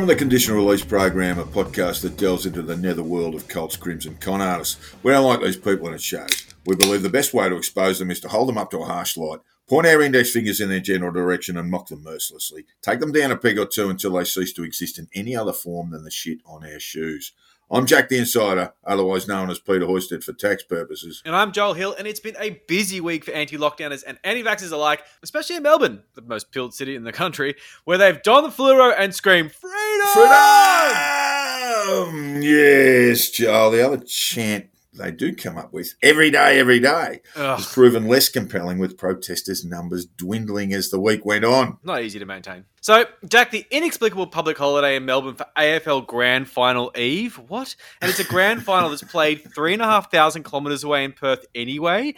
To the Conditional Release Program, a podcast that delves into the netherworld of Colts, Crimson con artists. We don't like these people and it shows. We believe the best way to expose them is to hold them up to a harsh light, point our index fingers in their general direction, and mock them mercilessly. Take them down a peg or two until they cease to exist in any other form than the shit on our shoes. I'm Jack the Insider, otherwise known as Peter Hoysted for tax purposes. And I'm Joel Hill, and it's been a busy week for anti lockdowners and anti vaxxers alike, especially in Melbourne, the most pilled city in the country, where they've donned the fluoro and screamed, Freedom! Freedom! Yes, Joel. The other chant they do come up with every day, every day Ugh. has proven less compelling with protesters' numbers dwindling as the week went on. Not easy to maintain. So, Jack, the inexplicable public holiday in Melbourne for AFL Grand Final Eve. What? And it's a grand final that's played three and a half thousand kilometres away in Perth anyway.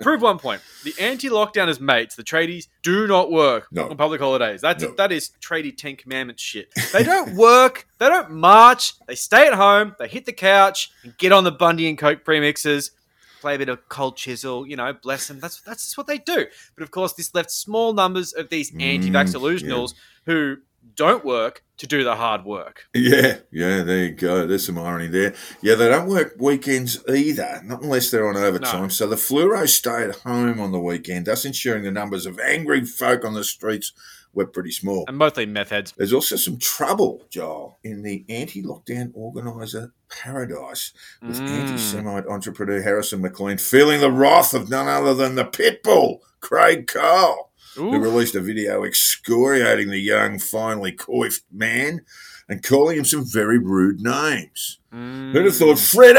Prove one point: the anti-lockdowners mates, the tradies, do not work No. on public holidays. That's No. that is tradie Ten Commandments shit. They don't work. They don't march. They stay at home. They hit the couch and get on the Bundy and Coke premixes play a bit of cold chisel, you know, bless them. That's that's just what they do. But of course, this left small numbers of these anti-vax Mm, illusionals who don't work to do the hard work. Yeah, yeah, there you go. There's some irony there. Yeah, they don't work weekends either, not unless they're on overtime. No. So the fluoro stay at home on the weekend, thus ensuring the numbers of angry folk on the streets were pretty small. And mostly meth heads. There's also some trouble, Joel, in the anti lockdown organiser paradise, with Mm. anti Semite entrepreneur Harrison McLean feeling the wrath of none other than the pitbull, Craig Cole, who released a video excoriating the young, finely coiffed man and calling him some very rude names. Mm. Who'd have thought freedom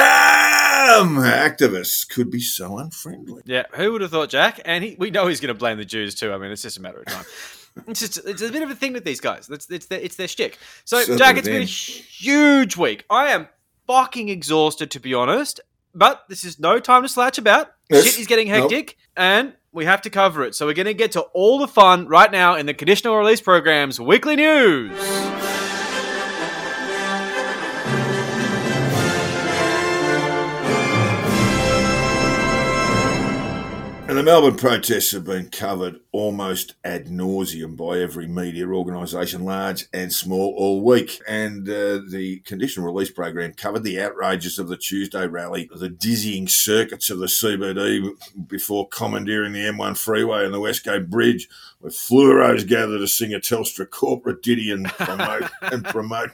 activists could be so unfriendly? Yeah, who would have thought, Jack? And he, we know he's going to blame the Jews too. I mean, it's just a matter of time. It's just it's a bit of a thing with these guys. It's it's their, it's their shtick. So, Certainly Jack, it's been a huge week. I am fucking exhausted, to be honest. But this is no time to slouch about. Yes. Shit is getting Nope. hectic, and we have to cover it. So we're going to get to all the fun right now in the conditional release program's weekly news. And the Melbourne protests have been covered almost ad nauseum by every media organisation, large and small, all week. And uh, the conditional release program covered the outrages of the Tuesday rally, the dizzying circuits of the CBD before commandeering the M1 freeway and the Westgate Bridge, where fluoros gather to sing a Telstra corporate ditty and promote and promote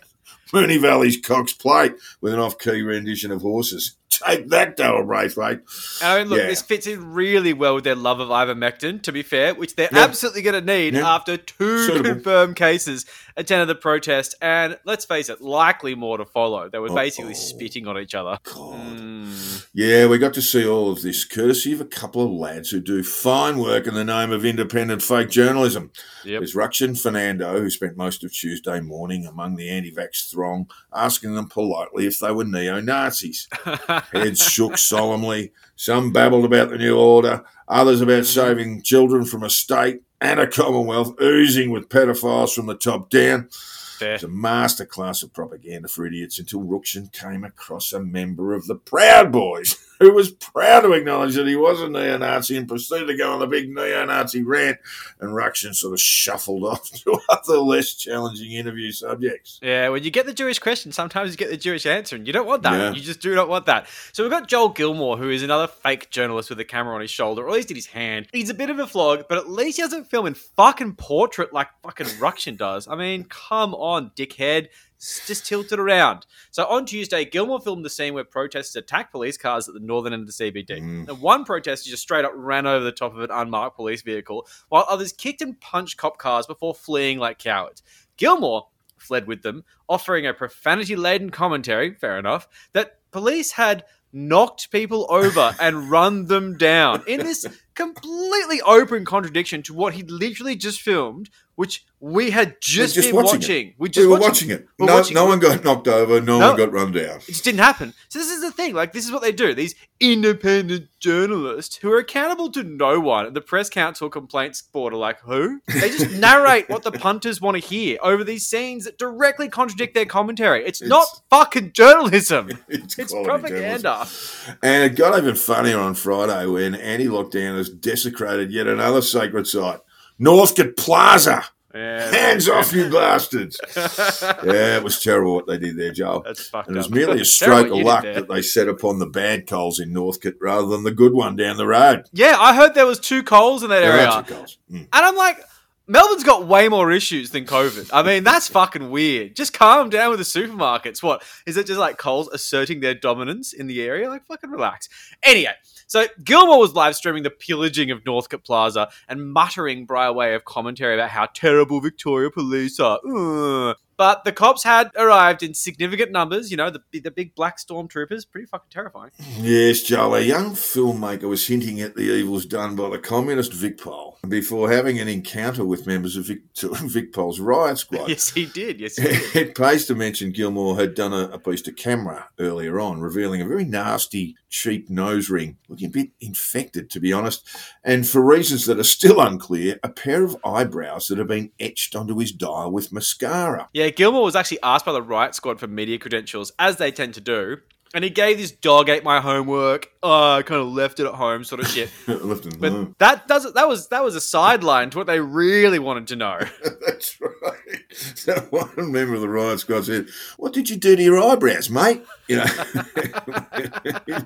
Moonee Valley's Cox Plate with an off-key rendition of horses. Take that, Daryl Braithwaite. I mean, look, Yeah. this fits in really well with their love of ivermectin, to be fair, which they're Yeah. absolutely going to need Yeah. after two Suitable. confirmed cases attended the protest, and let's face it, likely more to follow. They were Uh-oh. basically spitting on each other. God. Mm. Yeah, we got to see all of this courtesy of a couple of lads who do fine work in the name of independent fake journalism. Yep. There's Rukshan Fernando, who spent most of Tuesday morning among the anti vax throng, asking them politely if they were neo Nazis. Heads shook solemnly. Some babbled about the new order, others about mm-hmm. saving children from a state and a commonwealth oozing with pedophiles from the top down. Fair. It's a masterclass of propaganda for idiots until Rukshan came across a member of the Proud Boys who was proud to acknowledge that he was a neo Nazi and proceeded to go on the big neo Nazi rant. And Rukshan sort of shuffled off to other less challenging interview subjects. Yeah, when you get the Jewish question, sometimes you get the Jewish answer, and you don't want that. Yeah. You just do not want that. So we've got Joel Gilmore, who is another fake journalist with a camera on his shoulder, or at least in his hand. He's a bit of a flog, but at least he doesn't film in fucking portrait like fucking Ruction does. I mean, come on, dickhead. Just tilted around. So on Tuesday, Gilmore filmed the scene where protesters attacked police cars at the northern end of the CBD. Mm. And one protester just straight up ran over the top of an unmarked police vehicle, while others kicked and punched cop cars before fleeing like cowards. Gilmore fled with them, offering a profanity laden commentary, fair enough, that police had knocked people over and run them down in this completely open contradiction to what he'd literally just filmed, which we had just, just been watching watching. We just we were watching watching it. We're No, watching no it. one got knocked over, no, No. one got run down. It just didn't happen. So this is the thing. Like this is what they do. These independent journalists who are accountable to no one. The press council complaints board are like, who? They just narrate what the punters want to hear over these scenes that directly contradict their commentary. It's, not fucking journalism. It's, It's quality journalism. propaganda. And it got even funnier on Friday when anti lockdowners desecrated yet another sacred site, Northcote Plaza, Yeah, Hands off, you bastards! Yeah, it was terrible what they did there, Joel. That's fucked And it was up. merely a stroke of luck that they set upon the bad Coles in Northcote rather than the good one down the road. Yeah, I heard there was two Coles in that There area. are two Coles. Mm. And I'm like, Melbourne's got way more issues than COVID. I mean, that's fucking weird. Just calm down with the supermarkets. What is it? Just like Coles asserting their dominance in the area? Like, fucking relax. Anyway, so Gilmore was live streaming the pillaging of Northcote Plaza and muttering by way of commentary about how terrible Victoria police are. Ugh. But the cops had arrived in significant numbers. You know, the the big black stormtroopers, pretty fucking terrifying. Yes, Joel, a young filmmaker was hinting at the evils done by the communist Vicpol before having an encounter with members of Vic- Vicpol's riot squad. Yes, he did. Yes, he did. It pays to mention Gilmore had done a, a piece to camera earlier on, revealing a very nasty, cheap nose ring, looking a bit infected, to be honest, and for reasons that are still unclear, a pair of eyebrows that have been etched onto his dial with mascara. Yeah, Gilmore was actually asked by the Riot Squad for media credentials, as they tend to do, and he gave this dog ate my homework. Oh, I kind of left it at home, sort of shit. Left But home. that does that was that was a sideline to what they really wanted to know. That's right. So one member of the riot squad said, "What did you do to your eyebrows, mate?" You know,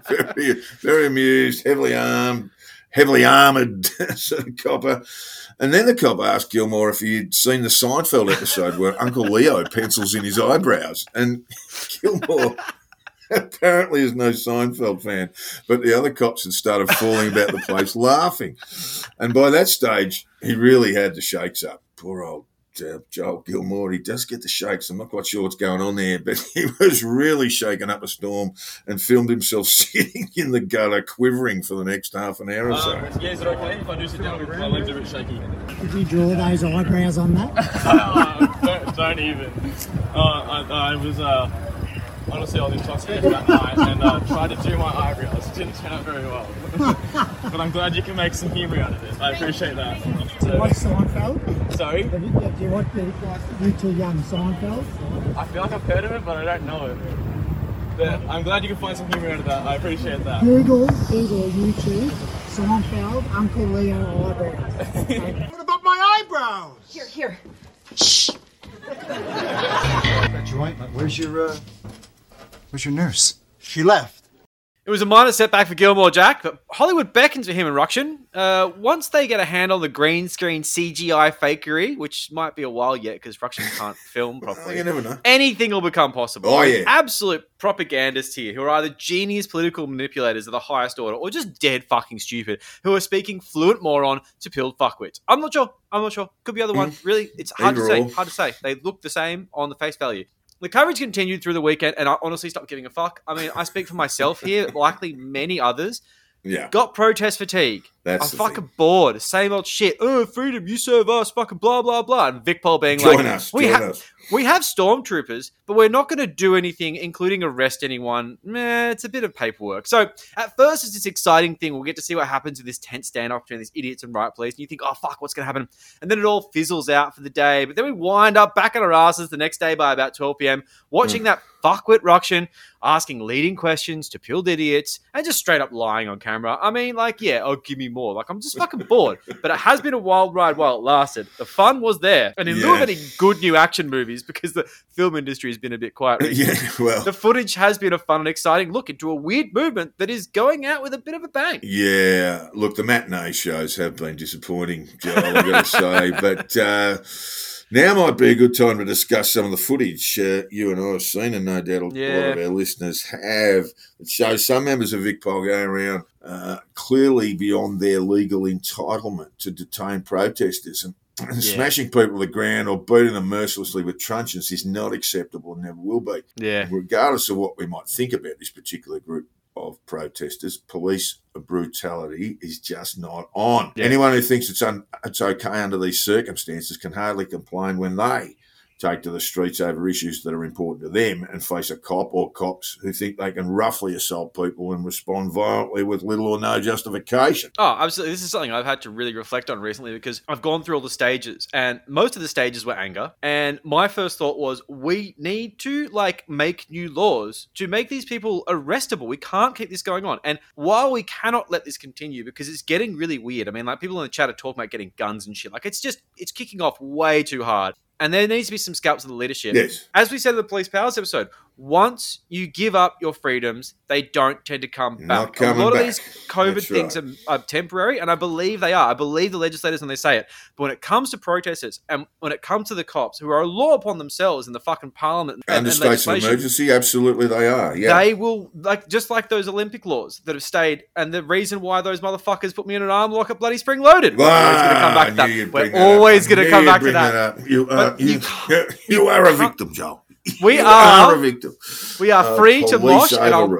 very, very amused, heavily armed, heavily armored sort of copper. And then the cop asked Gilmore if he'd seen the Seinfeld episode where Uncle Leo pencils in his eyebrows, and Gilmore. Apparently, is no Seinfeld fan, but the other cops had started falling about the place laughing. And by that stage, he really had the shakes up. Poor old uh, Joel Gilmore. He does get the shakes. I'm not quite sure what's going on there, but he was really shaking up a storm and filmed himself sitting in the gutter, quivering for the next half an hour or so. Um, yeah, is it okay if I do sit down? My legs are a bit shaky. Did you draw those eyebrows on that? uh, don't, don't even. Uh, I, I was uh, honestly I was intoxicated that night and uh, tried to do my eyebrows. It didn't turn out very well. but I'm glad you can make some humour out of it. I appreciate that. So, Watch Seinfeld? sorry, Have you, do you watch the YouTube Young Seinfeld? I feel like I've heard of it, but I don't know it. But I'm glad you can find some humour out of that. I appreciate that. Google, Google YouTube, Seinfeld, Uncle Leo eyebrows. What about my eyebrows? Here, here. Got your ointment. Where's your, uh, where's your nurse? She left. It was a minor setback for Gilmore Jack, but Hollywood beckons for him and Ruction. Uh, once they get a hand on the green screen CGI fakery, which might be a while yet because Ruction can't film properly. you never know. anything will become possible. Oh, yeah. Absolute propagandists here who are either genius political manipulators of the highest order or just dead fucking stupid who are speaking fluent moron to pilled fuckwits. I'm not sure. I'm not sure. Could be other one. Really, it's hard to say. Hard to say. They look the same on the face value. The coverage continued through the weekend, and I honestly stopped giving a fuck. I mean, I speak for myself here, likely many others. Yeah, Got protest fatigue. That's I'm fucking thing. bored. Same old shit. Oh, freedom, you serve us. Fucking blah blah blah. And Vicpol being Join like, us. we have we have stormtroopers, but we're not going to do anything, including arrest anyone. Meh, it's a bit of paperwork. So at first, it's this exciting thing. We'll get to see what happens with this tense standoff between these idiots and riot police. And you think, oh fuck, what's going to happen? And then it all fizzles out for the day. But then we wind up back on our asses the next day by about 12 p.m. watching mm. that fuckwit Ruction asking leading questions to pilled idiots and just straight up lying on camera. I mean, like, yeah, oh, give me more. Like, I'm just fucking bored. But it has been a wild ride while it lasted. The fun was there. And in lieu of any good new action movies, because the film industry has been a bit quiet recently, Yeah, well, the footage has been a fun and exciting look into a weird movement that is going out with a bit of a bang. Yeah, look, the matinee shows have been disappointing, Joel, I've got to say. But uh, now might be a good time to discuss some of the footage uh, you and I have seen, and no doubt a lot of our listeners have. It shows some members of VicPol going around uh, clearly beyond their legal entitlement to detain protesters. And Yeah. Smashing people to the ground or beating them mercilessly with truncheons is not acceptable and never will be Yeah. regardless of what we might think about this particular group of protesters, police brutality is just not on. Yeah. Anyone who thinks it's un- it's okay under these circumstances can hardly complain when they take to the streets over issues that are important to them and face a cop or cops who think they can roughly assault people and respond violently with little or no justification. Oh, absolutely. This is something I've had to really reflect on recently because I've gone through all the stages and most of the stages were anger. And my first thought was we need to like make new laws to make these people arrestable. We can't keep this going on. And while we cannot let this continue because it's getting really weird. I mean, like people in the chat are talking about getting guns and shit. Like it's just it's kicking off way too hard. And there needs to be some scalps of the leadership. Yes. As we said in the police powers episode, once you give up your freedoms, they don't tend to come back. a lot back. of these COVID That's things right. are, are temporary, and I believe they are. I believe the legislators when they say it. But when it comes to protesters and when it comes to the cops, who are a law upon themselves in the fucking parliament and, and states of emergency, absolutely they are. Yeah. they will like just like those Olympic laws that have stayed, and the reason why those motherfuckers put me in an arm lock at bloody spring loaded. We're always going to come back to Ah, that. We're bring that up. always going to come back to that. You are, But you, you you, are a victim, Joel. We are. a victim. We are Uh, free to mosh, and I'll.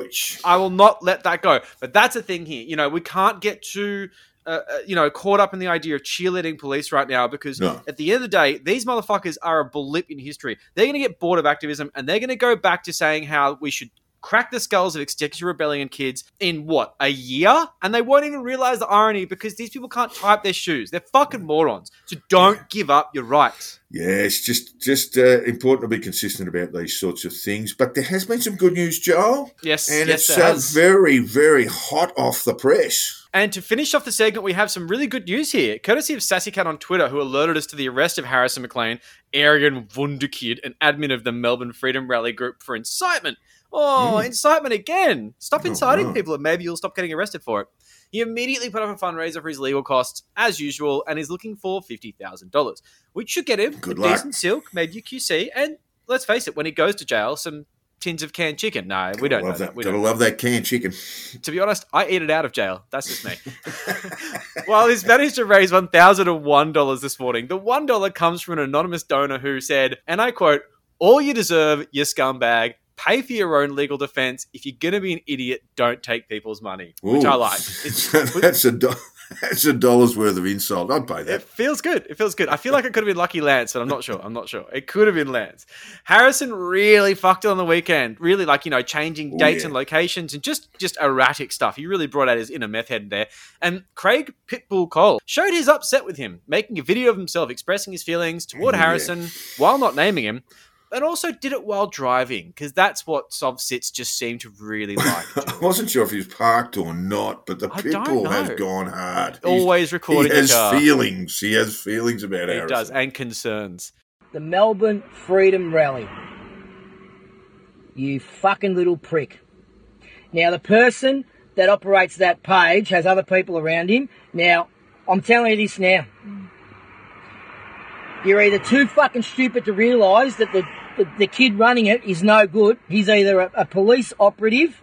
I will not let that go. But that's a thing here. You know, we can't get too, uh, uh, you know, caught up in the idea of cheerleading police right now because No. at the end of the day, these motherfuckers are a blip in history. They're going to get bored of activism and they're going to go back to saying how we should crack the skulls of Extinction Rebellion kids in what a year, and they won't even realize the irony because these people can't tie up their shoes. They're fucking morons. So don't give up your rights. Yeah, it's just just uh, important to be consistent about these sorts of things. But there has been some good news, Joel, Yes, and yes, it's uh, very, very hot off the press. And to finish off the segment, we have some really good news here, courtesy of Sassycat on Twitter, who alerted us to the arrest of Harrison McLean, Aryan Wunderkid, an admin of the Melbourne Freedom Rally Group, for incitement. Oh, incitement again! Stop oh, inciting wow. people, and maybe you'll stop getting arrested for it. He immediately put up a fundraiser for his legal costs, as usual, and is looking for fifty thousand dollars, which should get him Good a luck. decent silk, maybe a QC, and let's face it, when he goes to jail, some tins of canned chicken. No, we don't know love that. that. We Gotta don't love that canned chicken. to be honest, I eat it out of jail. That's just me. well, he's managed to raise one thousand and one dollars this morning. The one dollar comes from an anonymous donor who said, and I quote, "All you deserve, you scumbag. Pay for your own legal defense. If you're gonna be an idiot, don't take people's money." Which I like. That's a do- that's a dollar's worth of insult. I'd pay that. It feels good. It feels good. I feel like it could have been Lucky Lance, but I'm not sure. I'm not sure. It could have been Lance. Harrison really fucked it on the weekend. Really, like you know, changing Oh, dates yeah. and locations and just just erratic stuff. He really brought out his inner meth head there. And Craig Pitbull Cole showed his upset with him, making a video of himself expressing his feelings toward. Harrison while not naming him. And also did it while driving, because that's what sovcits just seem to really like. I wasn't sure if he was parked or not, but the I don't pitbull has gone hard. He's- Always recording He has car. feelings. He has feelings about He Harrison. does, and concerns. the Melbourne Freedom Rally. You fucking little prick. Now, the person that operates that page has other people around him. Now, I'm telling you this now. You're either too fucking stupid to realise that the, the, the kid running it is no good. He's either a, a police operative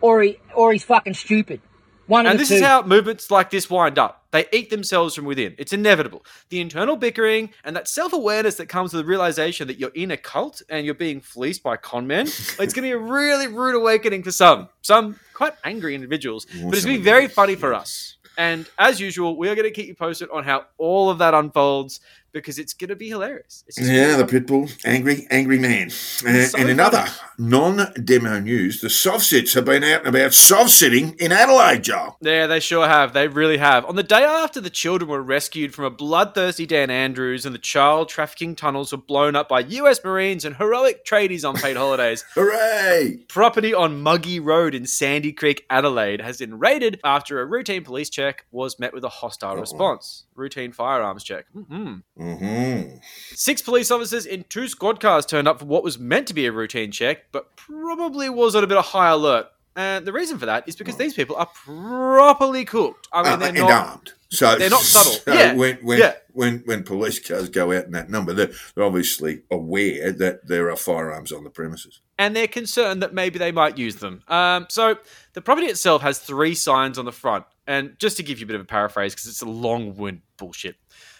or he or he's fucking stupid. One And this two. is how movements like this wind up. They eat themselves from within. It's inevitable. The internal bickering and that self awareness that comes with the realization that you're in a cult and you're being fleeced by con men. it's going to be a really rude awakening for some, some quite angry individuals. But it's going to be very funny for us. And as usual, we are going to keep you posted on how all of that unfolds because it's going to be hilarious. It's just Yeah, the pitbull, angry, angry man. Uh, so and in funny. other non-demo news, the sovcits have been out and about soft sitting in Adelaide, Joel. Yeah, they sure have. They really have. On the day after the children were rescued from a bloodthirsty Dan Andrews and the child trafficking tunnels were blown up by US Marines and heroic tradies on paid holidays, Hooray! property on Muggy Road in Sandy Creek, Adelaide, has been raided after a routine police check was met with a hostile response. Routine firearms check. hmm Mm-hmm. Six police officers in two squad cars turned up for what was meant to be a routine check, but probably was on a bit of high alert. And the reason for that is because these people are properly cooked. I mean, Uh, they're and not. armed. So they're not subtle. So Yeah, when when, yeah. when when police cars go out in that number, they're, they're obviously aware that there are firearms on the premises. and they're concerned that maybe they might use them. Um, so the property itself has three signs on the front, and just to give you a bit of a paraphrase, because it's a long-winded bullshit.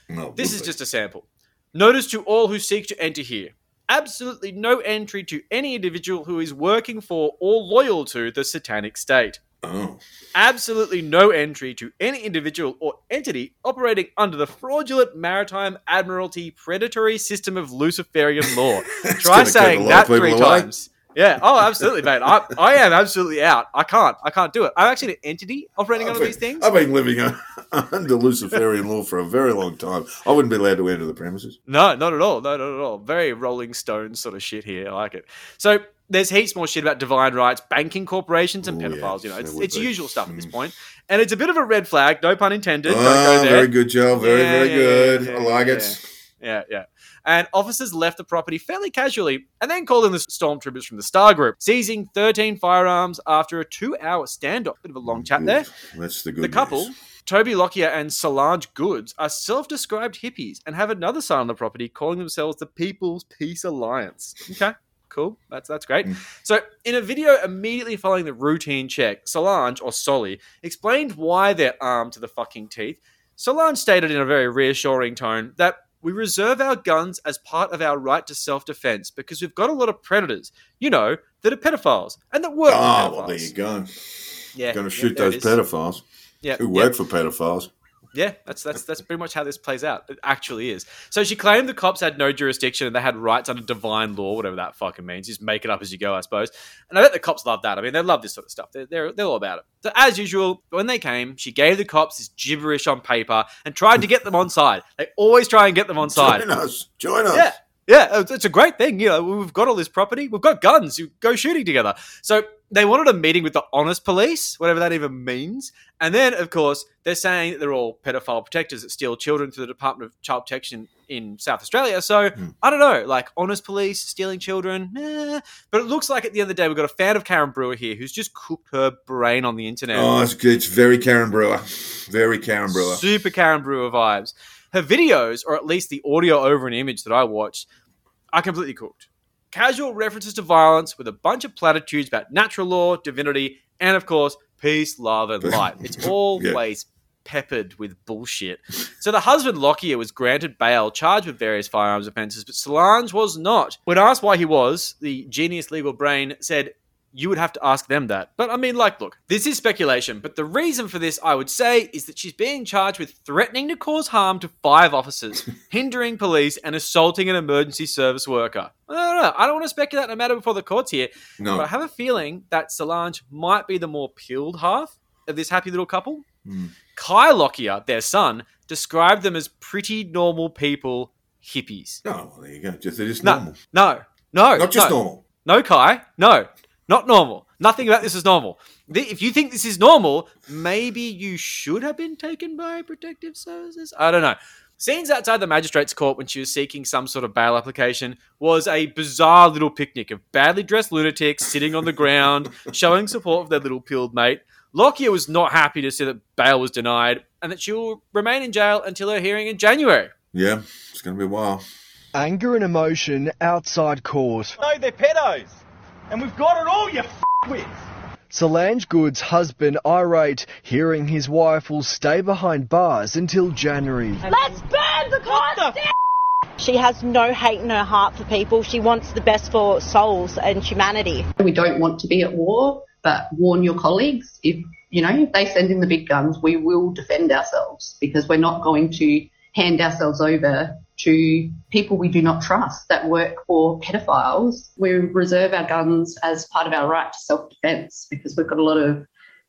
No, This is just a sample. Notice to all who seek to enter here. Absolutely no entry to any individual who is working for or loyal to the satanic state. Oh. absolutely no entry to any individual or entity operating under the fraudulent maritime admiralty predatory system of Luciferian law. Try gonna keep a saying that three times. Yeah. Oh, absolutely, mate. I, I am absolutely out. I can't. I can't do it. I'm actually an entity operating under these things. I've been living under Luciferian law for a very long time. I wouldn't be allowed to enter the premises. No, not at all. No, not at all. Very Rolling Stones sort of shit here. I like it. So there's heaps more shit about divine rights, banking corporations, and Oh, pedophiles. yeah, you know, it's, it's usual stuff at this Mm. point, and it's a bit of a red flag. No pun intended. There. very good, Joe. Very, Yeah, very yeah, good. I like it. Yeah, yeah. And officers left the property fairly casually and then called in the stormtroopers from the Star Group, seizing 13 firearms after a two hour standoff. Bit of a long chat there. That's the good The couple, news. Toby Lockyer and Solange Goodes, are self described hippies and have another sign on the property calling themselves the People's Peace Alliance. Okay. Cool. That's that's great. Mm. So, in a video immediately following the routine check, Solange or Solly explained why they're armed to the fucking teeth. Solange stated in a very reassuring tone that we reserve our guns as part of our right to self-defense because we've got a lot of predators, you know, that are pedophiles and that work Ah, with well, there you go. Yeah, Going to shoot there those pedophiles Yeah, who yeah. work for pedophiles. Yeah, that's that's that's pretty much how this plays out. It actually is. So she claimed the cops had no jurisdiction and they had rights under divine law, whatever that fucking means. Just make it up as you go, I suppose. And I bet the cops love that. I mean, they love this sort of stuff. They're, they're, they're all about it. So as usual, when they came, she gave the cops this gibberish on paper and tried to get them on side. They always try and get them on side. Join us. Join us. Yeah. Yeah, it's a great thing. You know, we've got all this property. We've got guns. You go shooting together. So they wanted a meeting with the honest police, whatever that even means. And then, of course, they're saying that they're all pedophile protectors that steal children through the Department of Child Protection in South Australia. So hmm. I don't know, like honest police stealing children. But it looks like at the end of the day, we've got a fan of Karen Brewer here who's just cooked her brain on the internet. Oh, it's, good. it's very Karen Brewer. Very Karen Brewer. Super Karen Brewer vibes. Her videos, or at least the audio over an image that I watched, are completely cooked. Casual references to violence with a bunch of platitudes about natural law, divinity, and of course, peace, love, and light. It's always peppered with bullshit. So the husband Lockyer was granted bail, charged with various firearms offences, but Solange was not. When asked why he was, the genius legal brain said, you would have to ask them that. But I mean, like, look, this is speculation, but the reason for this, I would say, is that she's being charged with threatening to cause harm to five officers, hindering police, and assaulting an emergency service worker. I don't know. I don't want to speculate no matter before the courts here, No. but I have a feeling that Solange might be the more peeled half of this happy little couple. Hmm. Kai Lockyer, their son, described them as pretty normal people, hippies. Oh, well, there you go. Just, they're just No, normal. no, no. Not just no. normal. No, Kai. No, not normal. Nothing about this is normal. If you think this is normal, maybe you should have been taken by protective services. I don't know. Scenes outside the magistrate's court when she was seeking some sort of bail application was a bizarre little picnic of badly dressed lunatics sitting on the ground, showing support for their little pilled mate. Lockyer was not happy to see that bail was denied and that she will remain in jail until her hearing in January. Yeah, it's going to be a while. Anger and emotion outside court. No, they're pedos. And we've got it all, you f***wits. Solange Goodes' husband irate, hearing his wife will stay behind bars until January. Let's burn the court! She has no hate in her heart for people. She wants the best for souls and humanity. We don't want to be at war, but warn your colleagues if you know if they send in the big guns, we will defend ourselves because we're not going to hand ourselves over to people we do not trust that work for pedophiles. We reserve our guns as part of our right to self-defense because we've got a lot of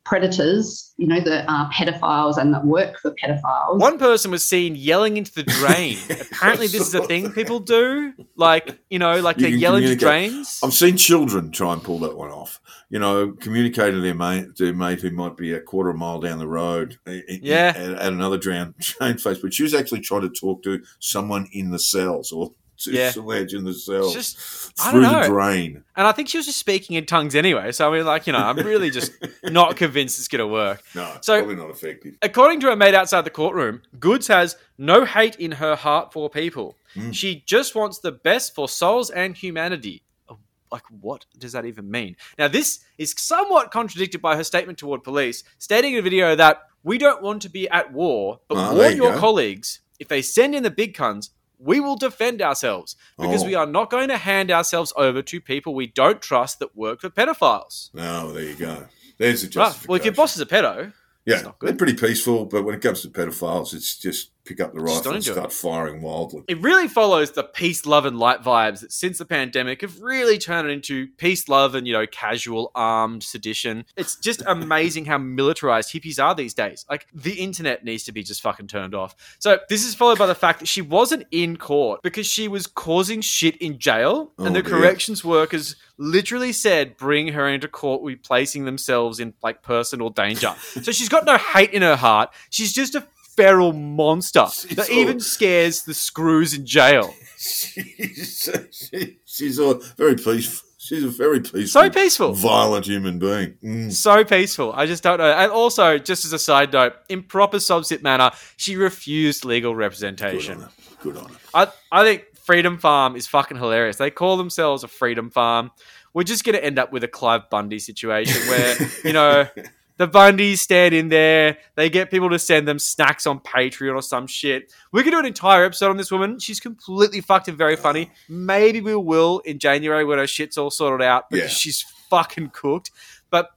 predators, you know, that are pedophiles and that work for pedophiles. One person was seen yelling into the drain. Apparently, this is a thing people do. Like, you know, like You they can yell into drains. I've seen children try and pull that one off. You know, communicate to their mate, their mate who might be a quarter of a mile down the road. i- i- Yeah. At, at another drain, drain face. But she was actually trying to talk to someone in the cells or to Yeah. Solange in the cells Just- I through the drain. And I think she was just speaking in tongues anyway. So, I mean, like, you know, I'm really just not convinced it's going to work. No, it's So- probably not effective. According to a mate outside the courtroom, Goodes has no hate in her heart for people. Mm. She just wants the best for souls and humanity. Oh, Like, what does that even mean? Now, this is somewhat contradicted by her statement toward police, stating in a video that we don't want to be at war, but there warn you your go. colleagues if they send in the big guns, we will defend ourselves because Oh. we are not going to hand ourselves over to people we don't trust that work for pedophiles. No, there you go. There's a Right. justification. Well, if your boss is a pedo, yeah, not they're pretty peaceful, but when it comes to pedophiles, it's just pick up the rifle and do it. start firing wildly. it really follows the peace, love, and light vibes that since the pandemic have really turned into peace, love, and you know, casual armed sedition. It's just amazing how militarized hippies are these days. Like the internet needs to be just fucking turned off. So this is followed by the fact that she wasn't in court because she was causing shit in jail, Oh, and the dear. corrections workers literally said bring her into court with placing themselves in like personal danger. so she's got no hate in her heart. She's just a feral monster that all- even scares the screws in jail. she's, she- she's a very peaceful. She's a very peaceful, So peaceful. violent human being. Mm. So peaceful. I just don't know. And also, just as a side note, in proper sovcit manner, she refused legal representation. Good on her. I, I think Freedom Farm is fucking hilarious. They call themselves a Freedom Farm. We're just going to end up with a Cliven Bundy situation where, you know, the Bundys stand in there. They get people to send them snacks on Patreon or some shit. We could do an entire episode on this woman. She's completely fucked and very funny. Maybe we will in January when her shit's all sorted out because Yeah. she's fucking cooked. But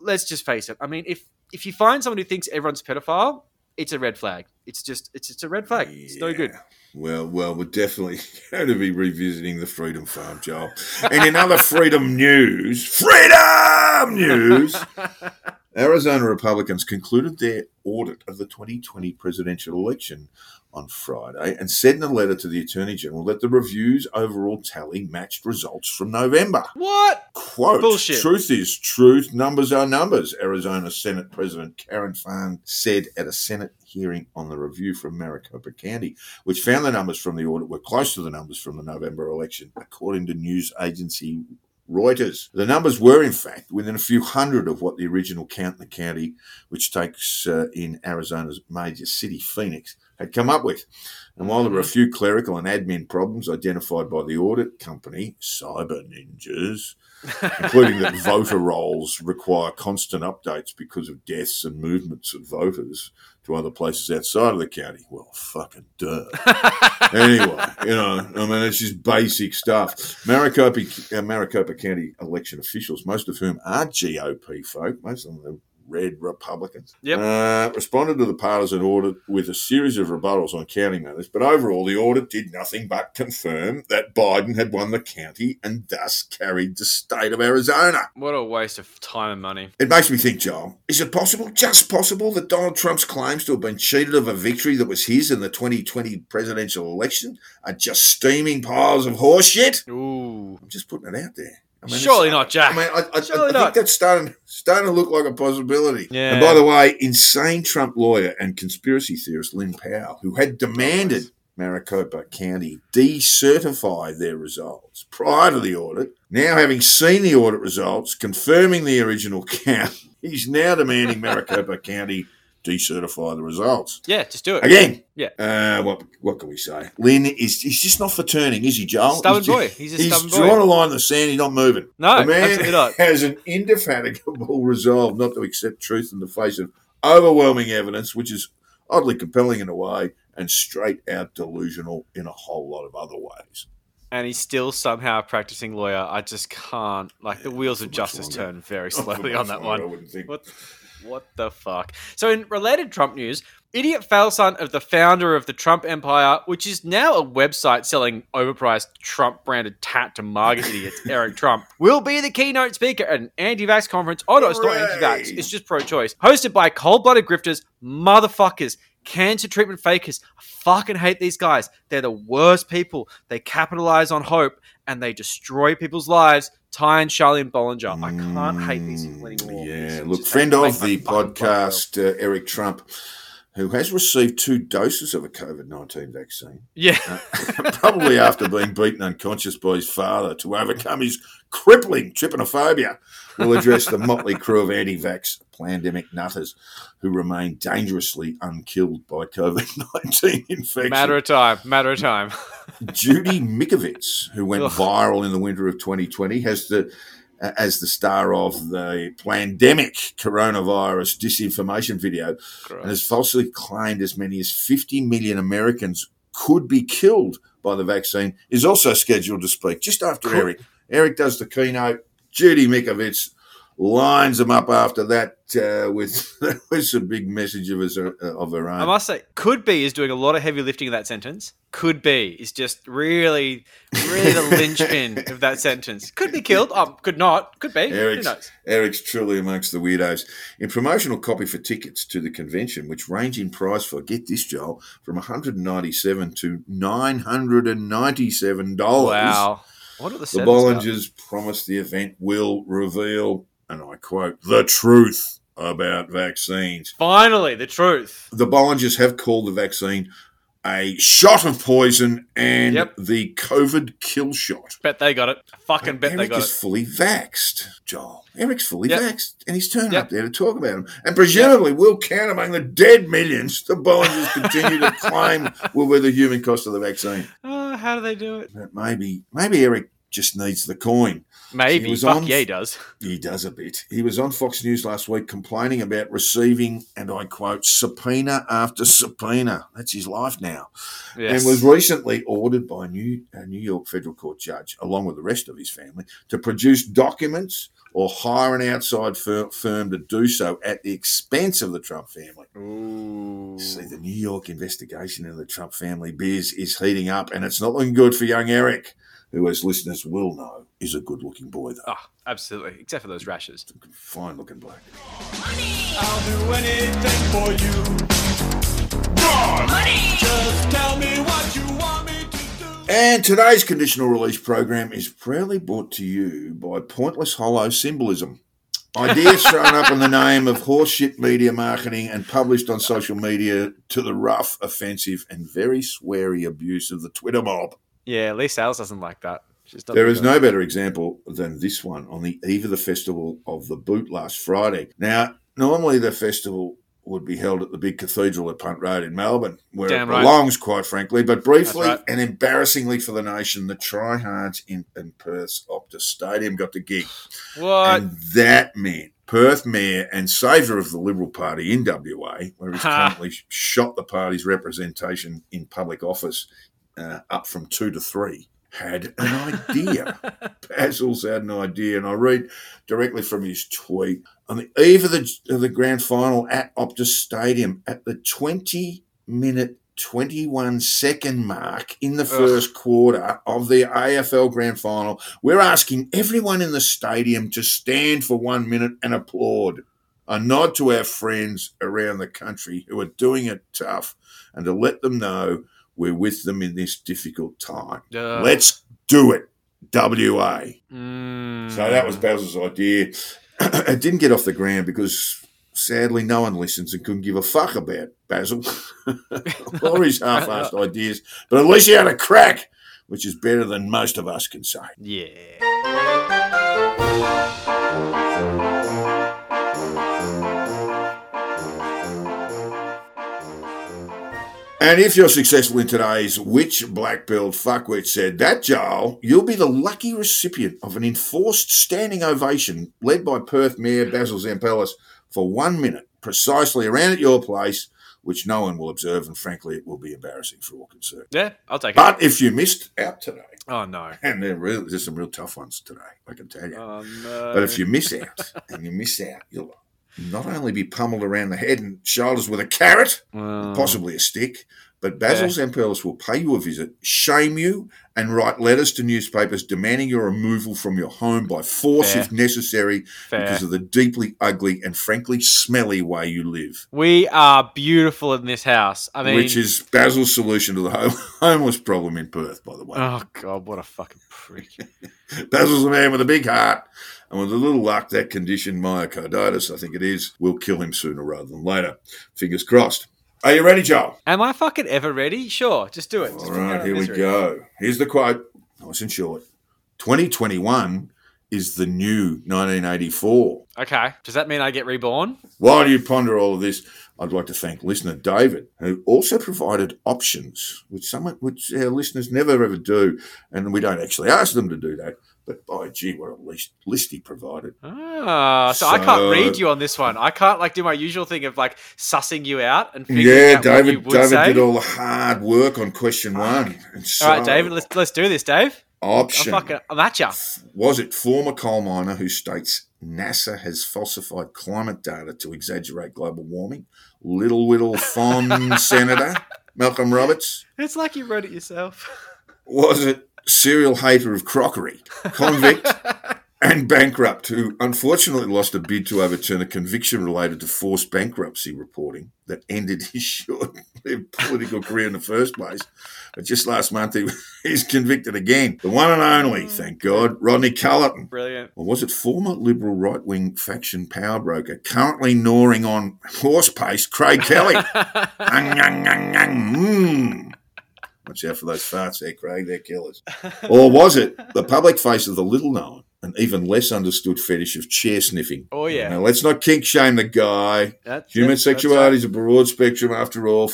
let's just face it. I mean, if if you find someone who thinks everyone's pedophile, it's a red flag. It's just it's just a red flag. It's no good. Well, well, we're definitely going to be revisiting the Freedom Farm, Joel. And in other freedom news, freedom news, Arizona Republicans concluded their audit of the 2020 presidential election on Friday and said in a letter to the Attorney General that the review's overall tally matched results from November. What? Quote, Bullshit. truth is truth, numbers are numbers, Arizona Senate President Karen Fann said at a Senate hearing on the review from Maricopa County, which found the numbers from the audit were close to the numbers from the November election, according to news agency Reuters. The numbers were, in fact, within a few hundred of what the original count in the county, which takes uh, in Arizona's major city, Phoenix, had come up with. And while there were a few clerical and admin problems identified by the audit company, Cyber Ninjas, including that voter rolls require constant updates because of deaths and movements of voters to other places outside of the county. Well, fucking duh. anyway, you know, I mean, it's just basic stuff. Maricopa, uh, Maricopa County election officials, most of whom are GOP folk, most of them are red Republicans, Yep. uh, responded to the partisan audit with a series of rebuttals on county matters. But overall, the audit did nothing but confirm that Biden had won the county and thus carried the state of Arizona. What a waste of time and money. It makes me think, Joel, is it possible, just possible, that Donald Trump's claims to have been cheated of a victory that was his in the 2020 presidential election are just steaming piles of horseshit? Ooh. I'm just putting it out there. I mean, Surely not, Jack. I mean, I, I, I think not. that's starting, starting to look like a possibility. Yeah. And by the way, insane Trump lawyer and conspiracy theorist Lynn Powell, who had demanded Maricopa County decertify their results prior to the audit, now having seen the audit results, confirming the original count, he's now demanding Maricopa County decertify the results. Yeah, just do it. Again. Yeah. Uh, what what can we say? Lynn is he's just not for turning, is he, Joel? Stubborn ju- boy. He's a stubborn boy. drawn a line in the sand. He's not moving. No, the man has an indefatigable resolve not to accept truth in the face of overwhelming evidence, which is oddly compelling in a way and straight out delusional in a whole lot of other ways. And he's still somehow a practicing lawyer. I just can't. Like, the wheels of justice longer. turn very slowly on that longer, I one. wouldn't think. What, what the fuck? So, in related Trump news, idiot fail son of the founder of the Trump Empire, which is now a website selling overpriced Trump branded tat to MAGA idiots, Eric Trump, will be the keynote speaker at an anti vax conference. Oh, no, it's not anti vax, it's just pro choice. Hosted by cold blooded grifters, motherfuckers, cancer treatment fakers. I fucking hate these guys. They're the worst people. They capitalize on hope and they destroy people's lives. Ty and Charlene Bollinger. I can't hate these people anymore. Yeah, look, friend of the my fucking blood boil. podcast, uh, Eric Trump, who has received two doses of a COVID 19 vaccine. Yeah. Uh, probably after being beaten unconscious by his father to overcome his crippling trypanophobia, will address the motley crew of anti vax pandemic nutters who remain dangerously unkilled by COVID 19 infection. Matter of time. Matter of time. Judy Mikovits, who went Ugh. viral in the winter of 2020, has the uh, as the star of the pandemic coronavirus disinformation video, and has falsely claimed as many as 50 million Americans could be killed by the vaccine, is also scheduled to speak just after Cool. Eric. Eric does the keynote. Judy Mikovits lines them up after that uh, with, with some big message of, his, uh, of her own. I must say, could be is doing a lot of heavy lifting in that sentence. Could be is just really, really the linchpin of that sentence. Could be killed. Um, could not. Could be. Who Eric's, knows? Eric's truly amongst the weirdos. In promotional copy for tickets to the convention, which range in price for, get this, Joel, from 197 to $997. Wow. What are the The settings Bollingers promise the event will reveal, and I quote, the truth about vaccines. Finally, the truth. The Bollingers have called the vaccine a shot of poison and Yep. the COVID kill shot. Bet they got it. Fucking bet they Eric got is it. fully vaxed, Joel. Eric's fully Yep. vaxed, and he's turning Yep. up there to talk about him. And presumably, we'll count among the dead millions the Bollingers continue to claim will be the human cost of the vaccine. Uh, how do they do it? But maybe, maybe Eric just needs the coin. Maybe. He was Fuck on- yeah, he does. He does a bit. He was on Fox News last week complaining about receiving, and I quote, subpoena after subpoena. That's his life now. Yes. And was recently ordered by a New, a New York federal court judge, along with the rest of his family, to produce documents or hire an outside fir- firm to do so at the expense of the Trump family. Ooh. See, the New York investigation into the Trump family biz is heating up, and it's not looking good for young Eric, who, as listeners will know, is a good looking boy, though. Oh, absolutely. Except for those rashes. Fine looking bloke. I'll do anything for you. More money. Just tell me what you want me to do. And today's conditional release program is proudly brought to you by Pointless Hollow Symbolism. Ideas thrown up in the name of horseshit media marketing and published on social media to the rough, offensive, and very sweary abuse of the Twitter mob. Yeah, Leigh Sales doesn't like that. There is done There the is job. no better example than this one on the eve of the festival of the boot last Friday. Now, normally the festival would be held at the big cathedral at Punt Road in Melbourne, where Damn it right. belongs, quite frankly. But briefly right. and embarrassingly for the nation, the tryhards in, in Perth's Optus Stadium got the gig. What? And that meant Perth Mayor and saviour of the Liberal Party in WA, where he's currently shot the party's representation in public office uh, up from two to three, had an idea. Basil's had an idea, and I read directly from his tweet. On the eve of the, of the grand final at Optus Stadium, at the 20 minute 21 second mark in the first quarter of the AFL grand final, we're asking everyone in the stadium to stand for one minute and applaud. A nod to our friends around the country who are doing it tough and to let them know we're with them in this difficult time. Let's do it, WA. Mm. So that was Basil's idea. it didn't get off the ground because sadly no one listens and couldn't give a fuck about Basil or his half-assed ideas. But at least he had a crack, which is better than most of us can say. Yeah. And if you're successful in today's Which Black Belt Fuckwit said that, Joel, you'll be the lucky recipient of an enforced standing ovation led by Perth Mayor Basil Zempilas for one minute, precisely around at your place, which no one will observe, and frankly, it will be embarrassing for all concerned. Yeah, I'll take it. But if you missed out today, oh no. and there real, there's some real tough ones today, I can tell you. Oh no. But if you miss out, and you miss out, you'll not only be pummeled around the head and shoulders with a carrot, possibly a stick, but Basil Yeah. Zempilas will pay you a visit, shame you, and write letters to newspapers demanding your removal from your home by force Fair. if necessary Fair. because of the deeply ugly and frankly smelly way you live. we are beautiful in this house. I mean, which is Basil's solution to the home- homeless problem in Perth, by the way. oh god, what a fucking prick. Basil's a man with a big heart, and with a little luck, that condition, myocarditis, I think it is, will kill him sooner rather than later. Fingers crossed. Are you ready, Joel? Am I fucking ever ready? Sure, just do it. Just All bring right, here we go. Here's the quote, nice and short. 2021 is the new 1984. Okay, does that mean I get reborn? While you ponder all of this, I'd like to thank listener David, who also provided options, which some which our listeners never ever do, and we don't actually ask them to do that. But by gee, what a list, list he provided. Ah, so, I can't read you on this one. I can't like do my usual thing of like sussing you out and figuring Yeah, out what you David. David say. did all the hard work on question one. And so, all right, David, let's let's do this, Dave. I'm option fucking, I'm at ya. was it former coal miner who states NASA has falsified climate data to exaggerate global warming. Little Whittle Fon Senator Malcolm Roberts. It's like you wrote it yourself. Was it serial hater of crockery, convict, and bankrupt who unfortunately lost a bid to overturn a conviction related to forced bankruptcy reporting that ended his short-lived political career in the first place. But just last month, he he's convicted again. The one and only, thank God, Rodney Culleton. Brilliant. Or was it former Liberal right wing faction power broker, currently gnawing on horse paste, Craig Kelly? Ngung, ngung, ngung, ngung. Mm. Watch out for those farts there, Craig. They're killers. Or was it the public face of the little known and even less understood fetish of chair sniffing? Oh, yeah. Now, let's not kink shame the guy. That's Human it, that's sexuality is a broad spectrum after all.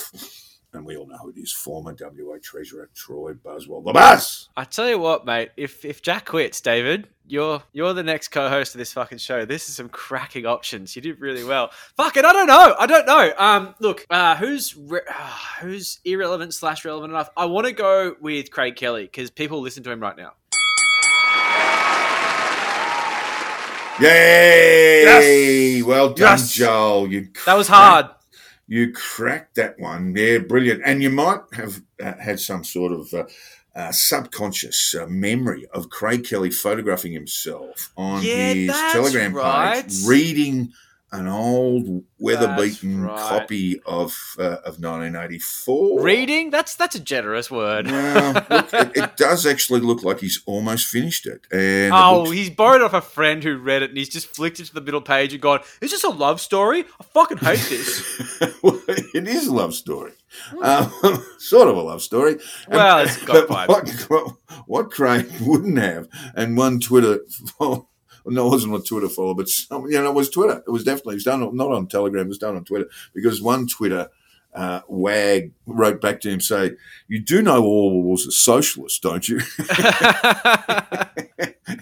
And we all know who it is former WA Treasurer Troy Buswell. The bus! I tell you what, mate. If if Jack quits, David, you're you're the next co-host of this fucking show. This is some cracking options. You did really well. Fuck it, I don't know. I don't know. Um, look, uh, who's re- uh, who's irrelevant slash relevant enough? I want to go with Craig Kelly because people listen to him right now. Yay! Yes! Well done, Yes! Joel. You That was cracked- hard. You cracked that one. Yeah, brilliant. And you might have uh, had some sort of uh, uh, subconscious uh, memory of Craig Kelly photographing himself on Yeah, his Telegram right. page, reading an old weather-beaten right. copy of uh, of 1984. Reading? That's that's a generous word. Well, look, it, it does actually look like he's almost finished it. And it Oh, looks- he's borrowed off a friend who read it and he's just flicked it to the middle page and gone, Is this a love story? I fucking hate this. Well, it is a love story. Um, sort of a love story. And- Well, it's got vibes. what, what Craig wouldn't have, and one Twitter, no, it wasn't a Twitter follow, but some, you know, it was Twitter. It was definitely, it was done on- not on Telegram, it was done on Twitter because one Twitter uh, wag wrote back to him saying, You do know Orwell was a socialist, don't you?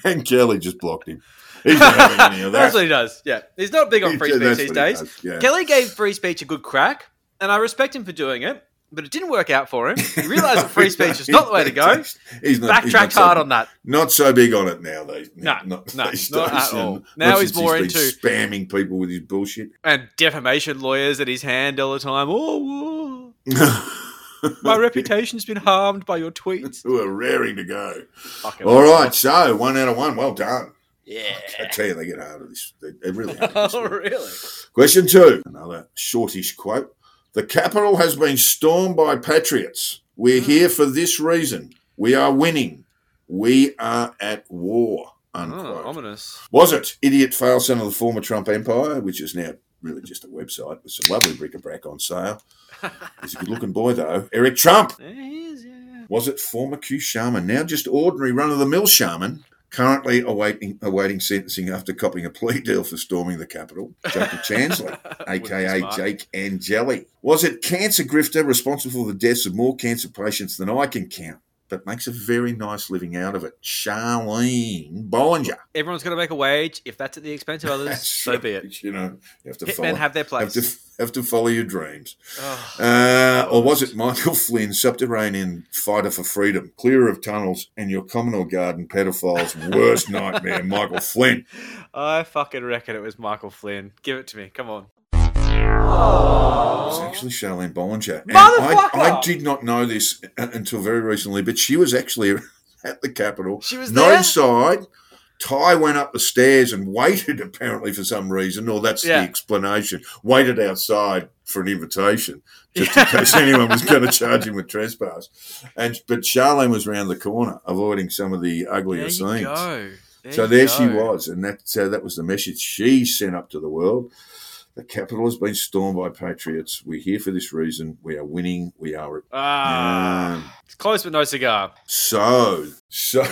and Kelly just blocked him. He's not having any of that. That's what he does. Yeah. He's not big on free speech these days. does, yeah. Kelly gave free speech a good crack, and I respect him for doing it, but it didn't work out for him. He realised that free speech is not the way to go. He's not, he's Backtracked so- hard on that. Not so big on it now, though. No, not, no, these not at all. Now he's more been into- spamming people with his bullshit. And defamation lawyers at his hand all the time. Oh, my reputation's been harmed by your tweets. Who are raring to go. Fucking All right, so one out of one. Well done. Yeah. I tell you, they get hard at this. They, they really hard. at this Oh, really? Question two. Another shortish quote. The capital has been stormed by patriots. We're Hmm. here for this reason. We are winning. We are at war. Oh, ominous. Was it Idiot Fail Son of the Former Trump Empire, which is now really just a website with some lovely bric-a-brac on sale? He's a good-looking boy, though. Eric Trump. There he is, yeah. Was it former Q shaman, now just ordinary run-of-the-mill shaman, currently awaiting awaiting sentencing after copying a plea deal for storming the Capitol? Jacob Chansley, aka. Jake Angeli. Was it cancer grifter responsible for the deaths of more cancer patients than I can count? But makes a very nice living out of it. Charlene Bollinger. Everyone's going to make a wage. If that's at the expense of others, so be it. You know, you have to Hitmen follow, have their place. Have to, have to follow your dreams. Oh, Uh, or was it Michael Flynn, subterranean fighter for freedom, clear of tunnels, and your Commonwealth Garden pedophile's worst nightmare, Michael Flynn? I fucking reckon it was Michael Flynn. Give it to me. Come on. It was actually Charlene Bollinger. And I, I did not know this until very recently, but she was actually at the Capitol. She was not there? inside. Ty went up the stairs and waited, apparently, for some reason, or that's Yeah. the explanation. Waited outside for an invitation, just in case anyone was going to charge him with trespass. And But Charlene was round the corner, avoiding some of the uglier There scenes. go. There So there she was, and that uh, that was the message she sent up to the world. The capital has been stormed by patriots. We're here for this reason. We are winning. We are. Ah, Um, it's close but no cigar. so, so,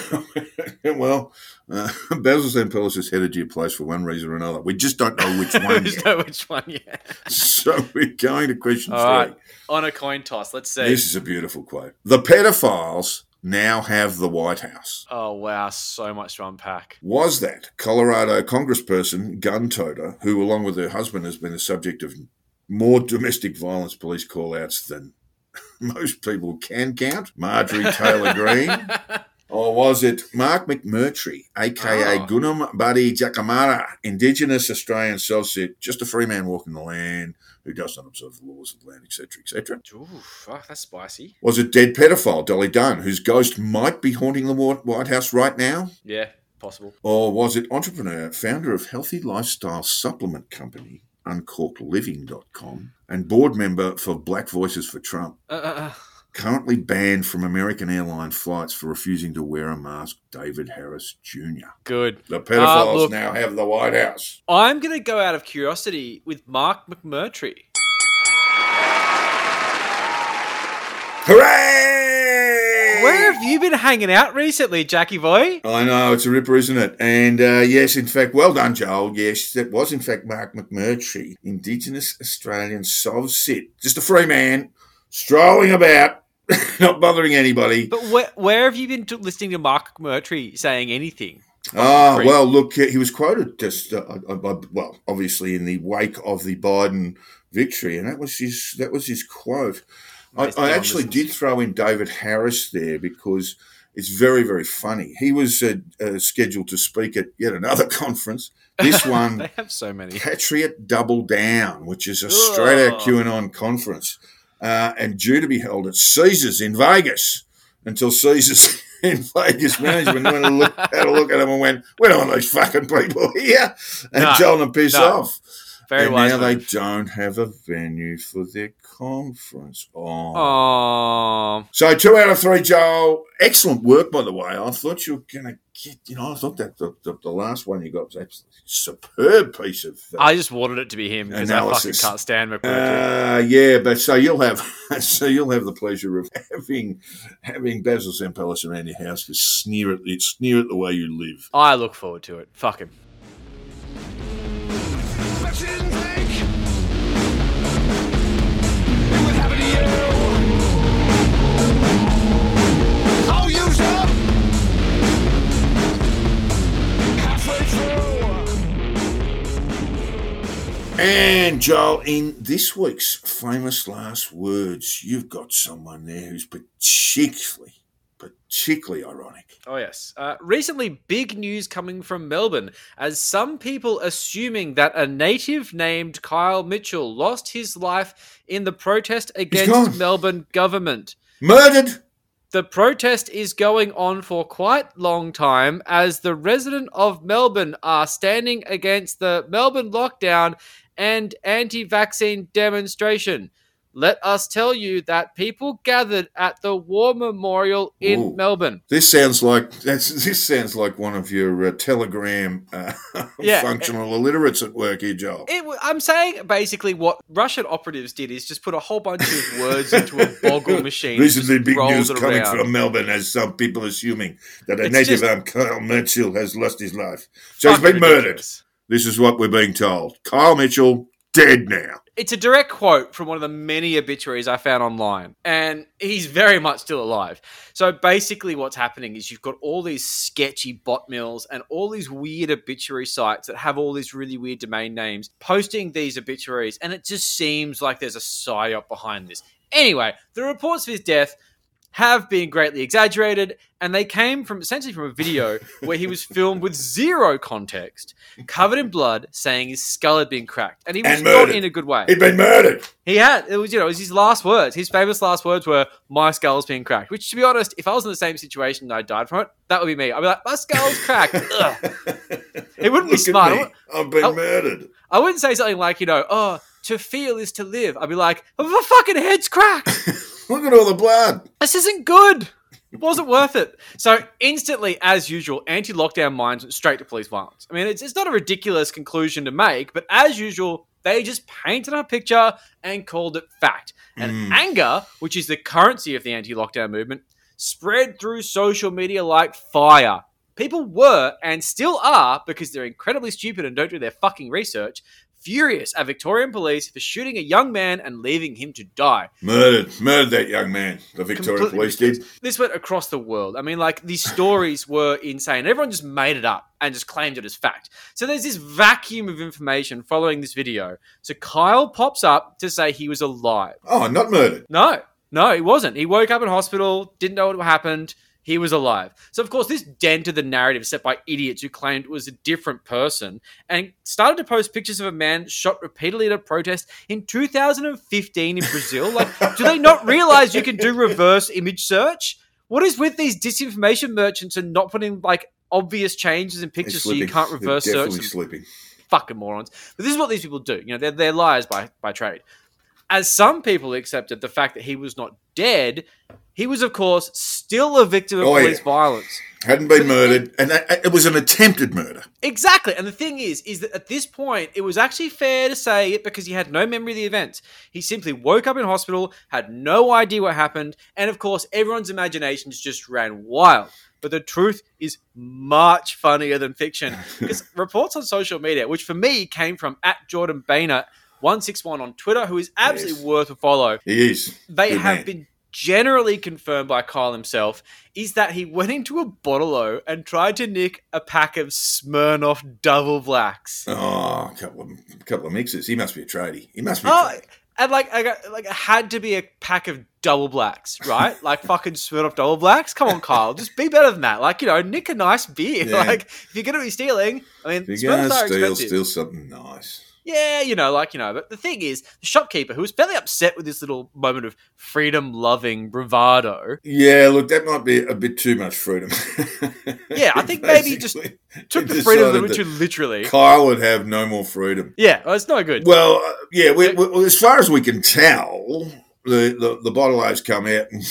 well, uh, Basil Zempilas has headed to your place for one reason or another. We just don't know which one yet. know which one yet. So we're going to question All three. right, on a coin toss. Let's see. This is a beautiful quote. The pedophiles now have the White House. Oh wow, so much to unpack. Was that Colorado congressperson, gun toter, who, along with her husband, has been the subject of more domestic violence police call outs than most people can count? Marjorie Taylor Greene. Or was it Mark McMurtry, aka Oh. Ah. Gunam Buddy Jacamara, Indigenous Australian sovcit, just a free man walking the land who does not observe the laws of the land, etc., etc.? Ooh, fuck, that's spicy. Was it dead pedophile Dolly Dunn, whose ghost might be haunting the White House right now? Yeah, possible. Or was it entrepreneur, founder of healthy lifestyle supplement company, uncorkedliving.com, and board member for Black Voices for Trump? Uh, uh, uh. Currently banned from American airline flights for refusing to wear a mask, David Harris Jr. Good. The pedophiles Uh, look, now have the White House. I'm going to go out of curiosity with Mark McMurtry. Hooray! Where have you been hanging out recently, Jackie boy? I know, it's a ripper, isn't it? And uh, yes, in fact, well done, Joel. Yes, that was in fact Mark McMurtry, Indigenous Australian sovcit. Just a free man, strolling about, not bothering anybody. But where, where have you been t- listening to Mark McMurtry saying anything? Ah, well, look, he was quoted just, uh, uh, uh, well, obviously in the wake of the Biden victory, and that was his that was his quote. I, I actually did throw in David Harris there because it's very, very funny. He was uh, uh, scheduled to speak at yet another conference. This one, They have so many. Patriot Double Down, which is a straight out. QAnon conference, uh, and due to be held at Caesars in Vegas until Caesars in Vegas management went and look, had a look at them and went, "We don't want these fucking people here," and No, told them to piss no. off. Very and wise now they don't have a venue for their conference. Oh. Oh, So two out of three, Joel. Excellent work, by the way. I thought you were going to get, you know, I thought that the, the, the last one you got was absolutely superb piece of uh, I just wanted it to be him because I fucking can't stand McMurtry. Uh, yeah, but so you'll have so you'll have the pleasure of having having Basil Zempilas around your house to sneer at it, sneer at the way you live. I look forward to it. Fuck him. And Joel, in this week's famous last words, you've got someone there who's particularly, particularly ironic. Oh, yes. Uh, recently, big news coming from Melbourne as some people assuming that a native named Kyle Mitchell lost his life in the protest against. Melbourne government. Murdered. The protest is going on for quite long time as the resident of Melbourne are standing against the Melbourne lockdown and anti-vaccine demonstration. Let us tell you that people gathered at the War Memorial in Ooh. Melbourne. This sounds like that's this sounds like one of your uh, telegram uh, Yeah. functional illiterates at work here, Joel. It, I'm saying basically what Russian operatives did is just put a whole bunch of words into a boggle machine. and Recently, just big news coming around. from Melbourne as some people assuming that a It's native just- armed Kyle Mitchell has lost his life. So he's been murdered. This is what we're being told. Kyle Mitchell, dead now. It's a direct quote from one of the many obituaries I found online, and he's very much still alive. So basically, what's happening is you've got all these sketchy bot mills and all these weird obituary sites that have all these really weird domain names posting these obituaries, and it just seems like there's a psyop behind this. Anyway, the reports of his death have been greatly exaggerated, and they came from essentially from a video where he was filmed with zero context, covered in blood, saying his skull had been cracked, and he was And not in a good way. He'd been murdered. He had it was you know it was his last words. His famous last words were "My skull's been cracked." Which, to be honest, if I was in the same situation and I died from it, that would be me. I'd be like, "My skull's cracked." It wouldn't be Look at smart. I me. wou- I've been I- murdered. I wouldn't say something like you know, "Oh, to feel is to live." I'd be like, "My fucking head's cracked." Look at all the blood. this isn't good. It wasn't worth it. So instantly, as usual, anti-lockdown minds went straight to police violence. I mean, it's, it's not a ridiculous conclusion to make, but as usual, they just painted a picture and called it fact. And hmm. anger, which is the currency of the anti-lockdown movement, spread through social media like fire. People were and still are, because they're incredibly stupid and don't do their fucking research, furious at Victorian police for shooting a young man and leaving him to die. Murdered. Murdered that young man. The Victorian Completely Police did. This went across the world. I mean, like these stories were insane. Everyone just made it up and just claimed it as fact. So there's this vacuum of information following this video. So Kyle pops up to say he was alive. Oh, not murdered. No, no, he wasn't. He woke up in hospital, didn't know what happened. He was alive. So, of course, this dented the narrative set by idiots who claimed it was a different person and started to post pictures of a man shot repeatedly at a protest in 2015 in Brazil. Like, do they not realize you can do reverse image search? What is with these disinformation merchants and not putting like obvious changes in pictures so you can't They're reverse search Definitely them? slipping. fucking morons. But this is what these people do. You know, they're, they're liars by, by trade. As some people accepted the fact that he was not dead, he was, of course, still a victim of Oh, yeah. police violence. Hadn't been murdered, and that, it was an attempted murder. Exactly. And the thing is, is that at this point, it was actually fair to say it because he had no memory of the event. He simply woke up in hospital, had no idea what happened, and of course, everyone's imaginations just ran wild. But the truth is much funnier than fiction. Because reports on social media, which for me came from at Jordan Boehner 161 on Twitter, who is absolutely Yes. worth a follow. He is. They Good have man. been generally confirmed by Kyle himself is that he went into a bottle and tried to nick a pack of Smirnoff double blacks. Oh, a couple of a couple of mixes. He must be a tradie. He must be. A Oh, and like, I got, like, it had to be a pack of double blacks, right? like fucking Smirnoff double blacks. Come on, Kyle, just be better than that. Like, you know, nick a nice beer. Yeah. Like, if you're gonna be stealing, I mean, If you're Smirnoffs gonna steal, expensive. steal something nice. Yeah, you know, like, you know, but the thing is, the shopkeeper who was fairly upset with this little moment of freedom loving bravado Yeah, look, that might be a bit too much freedom. Yeah, I think maybe he just took he the freedom a little too literally. Kyle would have no more freedom. Yeah, well, it's no good. Well, uh, yeah, we, we, as far as we can tell, the the, the bottle has come out and,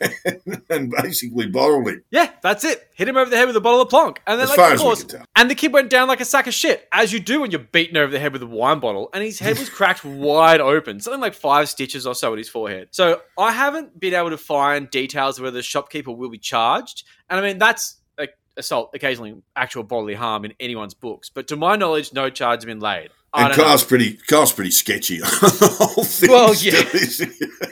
and basically bottled him. yeah, that's it. Hit him over the head with a bottle of plonk, and then As like, of course, and the kid went down like a sack of shit, as you do when you're beaten over the head with a wine bottle, and his head was cracked wide open, something like five stitches or so at his forehead. So I haven't been able to find details of whether the shopkeeper will be charged, and I mean that's assault, occasionally actual bodily harm in anyone's books, but to my knowledge, no charge has been laid. And don't know. Pretty, Kyle's pretty sketchy the whole thing. Well, yeah.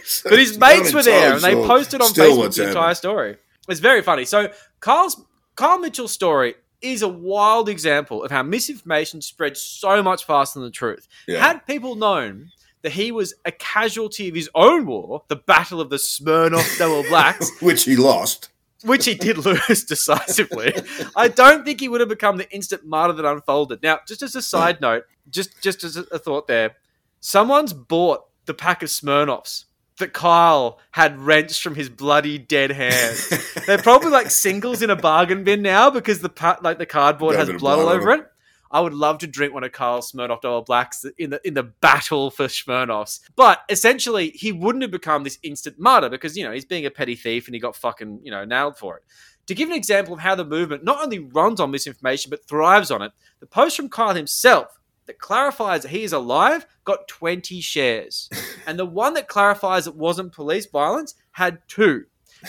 So But his mates were there, and they posted on Facebook the entire story. It's very funny. So Carl's Carl Mitchell's story is a wild example of how misinformation spreads so much faster than the truth. Yeah. Had people known that he was a casualty of his own war, the Battle of the Smirnoff Double Blacks, Which he lost. Which he did lose decisively, I don't think he would have become the instant martyr that unfolded. Now, just as a side note, just just as a thought there, someone's bought the pack of Smirnoffs that Kyle had wrenched from his bloody dead hands. They're probably like singles in a bargain bin now because the pa- like the cardboard Got has blood all blood on over it. I would love to drink one of Kyle's Smirnoff Double Blacks in the in the battle for Smirnoffs. But essentially, he wouldn't have become this instant martyr because you know he's being a petty thief and he got fucking you know nailed for it. To give an example of how the movement not only runs on misinformation but thrives on it, the post from Kyle himself that clarifies that he is alive got 20 shares. and the one that clarifies it wasn't police violence had two.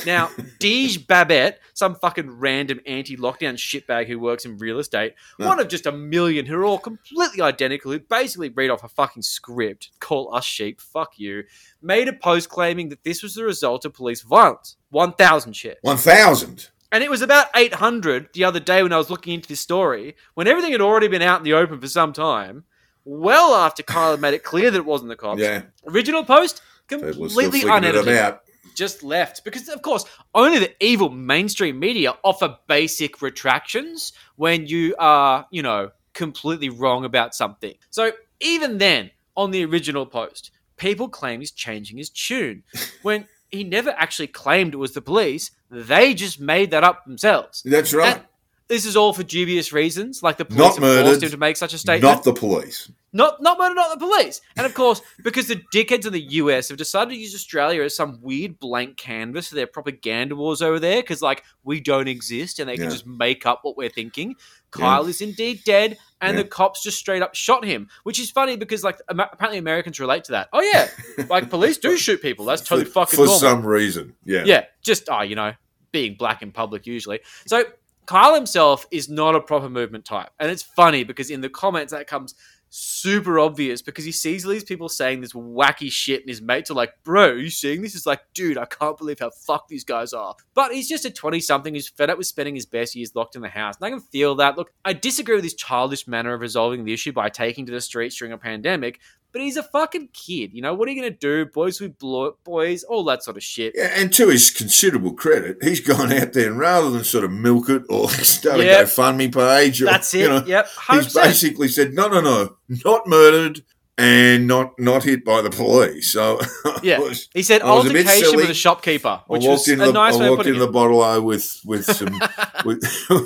Now, Deej Babette, some fucking random anti lockdown shitbag who works in real estate, one of just a million who are all completely identical, who basically read off a fucking script, call us sheep, fuck you, made a post claiming that this was the result of police violence. 1,000 shares. 1,000. And it was about 800 the other day when I was looking into this story, when everything had already been out in the open for some time, well after Kyle had made it clear that it wasn't the cops. Yeah. Original post, People are still completely unedited. Just left. Because, of course, only the evil mainstream media offer basic retractions when you are, you know, completely wrong about something. So even then, on the original post, people claim he's changing his tune. When he never actually claimed it was the police, they just made that up themselves. That's right. And this is all for dubious reasons, like the police Not have forced him to make such a statement. Not the police. Not not murder, not the police. And of course, because the dickheads in the US have decided to use Australia as some weird blank canvas for their propaganda wars over there, because like we don't exist and they can just make up what we're thinking. Kyle is indeed dead, and Yeah. the cops just straight up shot him, which is funny because like apparently Americans relate to that. Oh yeah, like police do shoot people. That's totally for, fucking for normal. some reason. Yeah. Yeah, just oh, you know, being black in public usually. So Kyle himself is not a proper movement type, and it's funny because in the comments that comes super obvious because he sees these people saying this wacky shit, and his mates are like, "Bro, you seeing this?" He's like, "Dude, I can't believe how fucked these guys are." But he's just a twenty-something who's fed up with spending his best years locked in the house, and I can feel that. Look, I disagree with his childish manner of resolving the issue by taking to the streets during a pandemic. But he's a fucking kid. You know, what are you going to do? Boys with blo- boys, all that sort of shit. Yeah, and to his considerable credit, he's gone out there and rather than sort of milk it or start Yep. a GoFundMe page, or, That's it. You know, Yep, he's 100%. basically said, no, no, no, not murdered and not not hit by the police. So Yeah. Was- He said I was a bit altercation with a shopkeeper, which I walked was a the, nice I way of walked it. the bottle with with some with,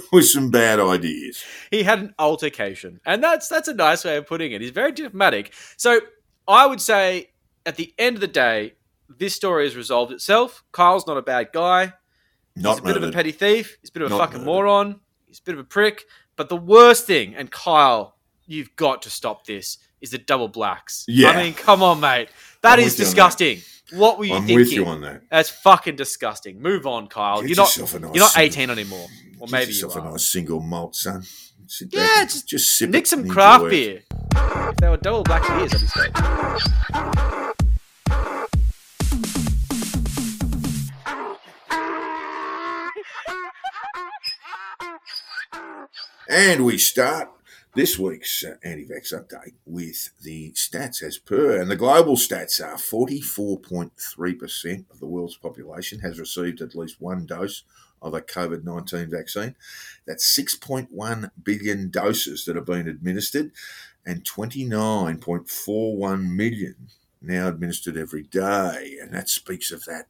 with some bad ideas. he had an altercation, and that's that's a nice way of putting it. He's very diplomatic. So I would say, at the end of the day, this story has resolved itself. Kyle's not a bad guy. Not he's a bit of a petty thief. He's a bit of a Not fucking murdered. moron. He's a bit of a prick. But the worst thing, and Kyle, you've got to stop this, is the double blacks. Yeah. I mean, come on, mate. That I'm is you disgusting. What were you I'm thinking? with you on that. That's fucking disgusting. Move on, Kyle. Get you're not nice you're not single- 18 anymore. Or maybe you yourself are. a nice single malt, son. Sit Yeah, just, just sip Nick it some craft beer. If they were double black beers, I'd be stoked. And we start this week's uh, anti-vax update with the stats as per, and the global stats are 44.3% of the world's population has received at least one dose of a COVID-19 vaccine. That's 6.1 billion doses that have been administered and 29.41 million now administered every day. And that speaks of that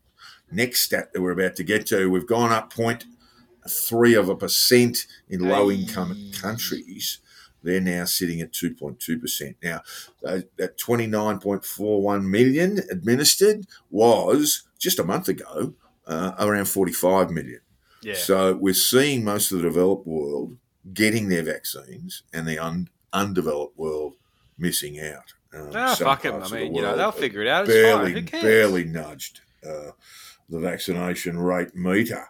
next stat that we're about to get to. We've gone up point three of a percent in low income countries. They're now sitting at 2.2%. Now, that 29.41 million administered was just a month ago uh, around 45 million. Yeah. So we're seeing most of the developed world getting their vaccines and the un- undeveloped world missing out. Um, Ah, some fuck 'em. parts I mean, you know, they'll figure it out. It's Barely, fine. Who cares? barely nudged uh, the vaccination rate meter.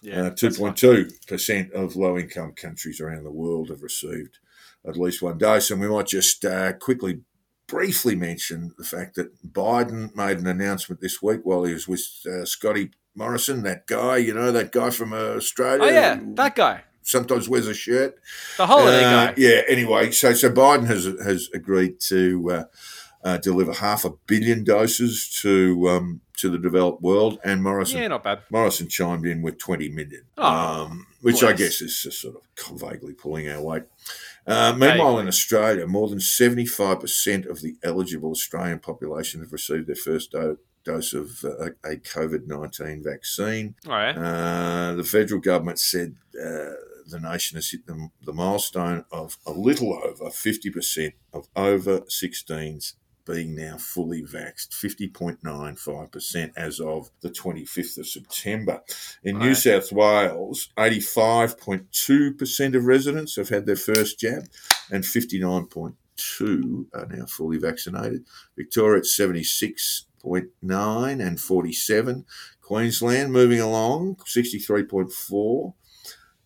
Yeah, uh, 2.2% of low income countries around the world have received at least one dose. And we might just uh, quickly, briefly mention the fact that Biden made an announcement this week while he was with uh, Scotty Morrison, that guy, you know, that guy from uh, Australia. Oh, yeah, that guy. Sometimes wears a shirt. The holiday Uh, guy. Yeah. Anyway, so so Biden has has agreed to uh, uh, deliver half a billion doses to um, to the developed world, and Morrison Yeah, not bad. Morrison chimed in with 20 million, Oh, um, which I guess is just sort of vaguely pulling our weight. Uh, meanwhile, in Australia, more than 75% of the eligible Australian population have received their first do- dose of uh, a COVID 19 vaccine. Right. Uh, the federal government said uh, the nation has hit the, the milestone of a little over 50% of over 16s being now fully vaxxed, 50.95% as of the 25th of September. In New South Wales, 85.2% of residents have had their first jab and 59.2 are now fully vaccinated. Victoria at 76.9 and 47. Queensland moving along, 63.4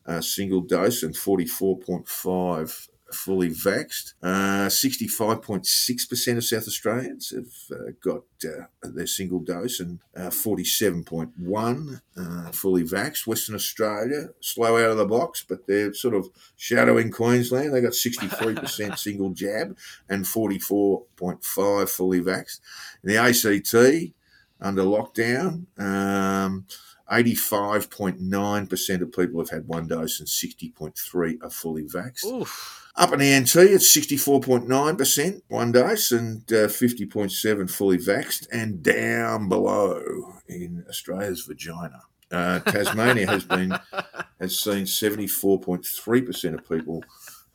uh, single dose and 44.5 fully vaxxed. Uh, 65.6% of South Australians have uh, got uh, their single dose and uh, 47.1 uh, fully vaxxed. Western Australia, slow out of the box, but they're sort of shadowing Queensland. They got 63% single jab and 44.5 fully vaxxed. In the ACT, under lockdown, um, 85.9% of people have had one dose and 60.3 are fully vaxxed. Oof. Up in the NT, it's 64.9% one dose and uh, 50.7 fully vaxxed. And down below in Australia's vagina, uh, Tasmania has been has seen 74.3% of people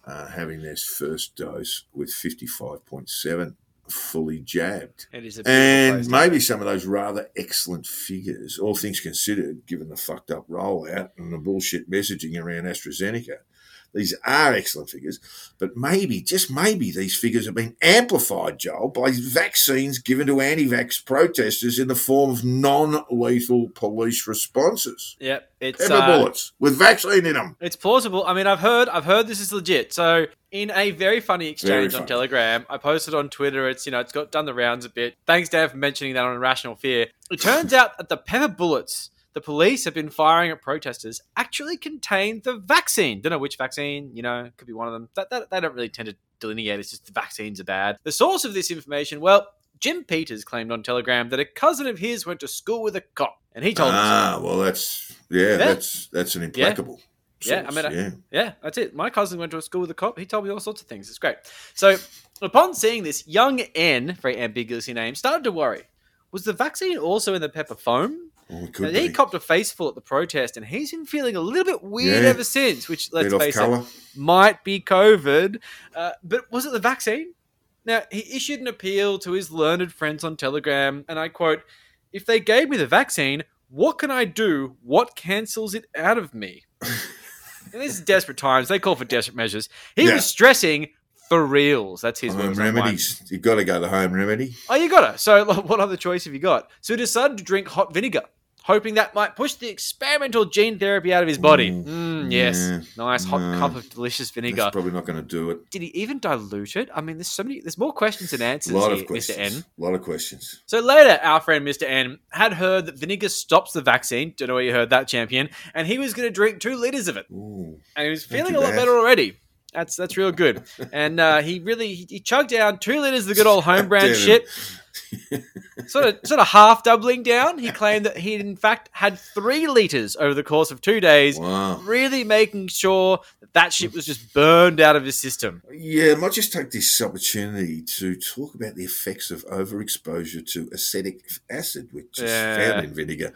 uh, having their first dose with 55.7 fully jabbed. It is a And maybe some of those rather excellent figures, all things considered, given the fucked up rollout and the bullshit messaging around AstraZeneca. These are excellent figures, but maybe, just maybe, these figures have been amplified, Joel, by vaccines given to anti vax protesters in the form of non lethal police responses. Yep, it's Pepper uh, bullets with vaccine in them. It's plausible. I mean, I've heard, I've heard this is legit. So, in a very funny exchange Very on. Telegram, I posted on Twitter. It's you know, it's got done the rounds a bit. Thanks, Dan, for mentioning that on Irrational Fear. It turns out that the pepper bullets the police have been firing at protesters actually contained the vaccine. Don't know which vaccine, you know, could be one of them. That, that, they don't really tend to delineate. It's just the vaccines are bad. The source of this information, well, Jim Peters claimed on Telegram that a cousin of his went to school with a cop, and he told him. Ah, well, that's yeah, that's that's an implacable. Yeah, I source, mean, I- yeah. yeah, that's it. My cousin went to a school with a cop. He told me all sorts of things. It's great. So, upon seeing this, young N, very ambiguously named, started to worry. Was the vaccine also in the pepper foam? Well, he be. copped a face full at the protest, and he's been feeling a little bit weird Yeah. ever since. Which, let's Bit face it, might be COVID. Uh, but was it the vaccine? Now he issued an appeal to his learned friends on Telegram, and I quote: "If they gave me the vaccine, what can I do? What cancels it out of me?" and this is desperate times. They call for desperate measures. He Yeah. was stressing for reals. That's his Home words, not mine. remedies. You've got to go the home remedy. Oh, you got to. So, what other choice have you got? So, he decided to drink hot vinegar, hoping that might push the experimental gene therapy out of his body. Mm, yes, yeah, nice hot no. cup of delicious vinegar. That's probably not going to do it. Did he even dilute it? I mean, there's so many. There's more questions than answers A lot here, of questions. Mr. N. A lot of questions. So later, our friend Mr. N had heard that vinegar stops the vaccine. Don't know where you heard that, champion. And he was going to drink two liters of it, Ooh. and he was feeling a lot Dad. better already. That's that's real good. And uh, he really he, he chugged down two liters of the good old home brand shit. Sort of sort of half doubling down. He claimed that he in fact had three liters over the course of two days, Wow. really making sure that that shit was just burned out of his system. Yeah, I might just take this opportunity to talk about the effects of overexposure to acetic acid, which is Yeah. found in vinegar.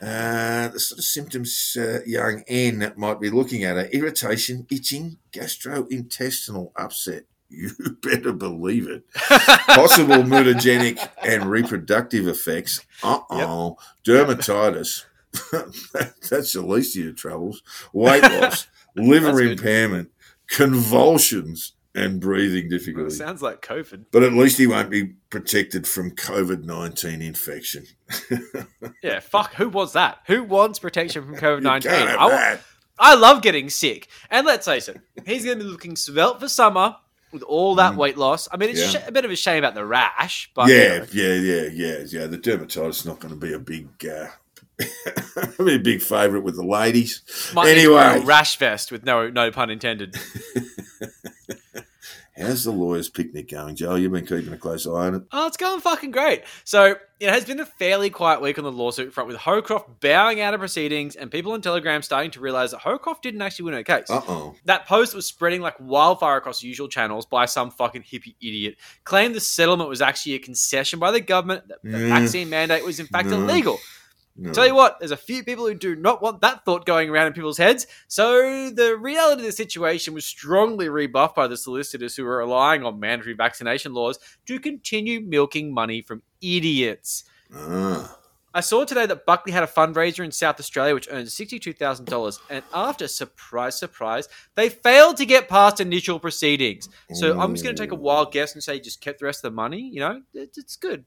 Uh, the sort of symptoms uh, young N might be looking at are irritation, itching, gastrointestinal upset. You better believe it. Possible mutagenic and reproductive effects. Uh oh. Dermatitis. That's the least of your troubles. Weight loss, liver impairment, convulsions, and breathing Well, difficulty. sounds like COVID. But at least he won't be protected from COVID 19 infection. Yeah, fuck. Who wants that? Who wants protection from COVID nineteen? I. I love getting sick, and let's face it, he's going to be looking svelte for summer with all that weight loss. I mean, it's Mm. Yeah. sh- a bit of a shame about the rash, but yeah, yeah, yeah, yeah, yeah. The dermatitis is not going to be a big, uh, be a big favourite with the ladies. might need to wear anyway, a rash vest with no no pun intended. how's the lawyers' picnic going, Joe? You've been keeping a close eye on it. Oh, it's going fucking great. So it has been a fairly quiet week on the lawsuit front, with Hocroft bowing out of proceedings and people on Telegram starting to realize that Hocroft didn't actually win her case. Uh oh. That post was spreading like wildfire across usual channels by some fucking hippie idiot. Claimed the settlement was actually a concession by the government, that the Yeah. vaccine mandate was in fact No. illegal. No. Tell you what, there's a few people who do not want that thought going around in people's heads. So the reality of the situation was strongly rebuffed by the solicitors who were relying on mandatory vaccination laws to continue milking money from idiots. Ah. I saw today that Buckley had a fundraiser in South Australia which earned $62,000. And after, surprise, surprise, they failed to get past initial proceedings. So I'm just going to take a wild guess and say he just kept the rest of the money. You know, it's good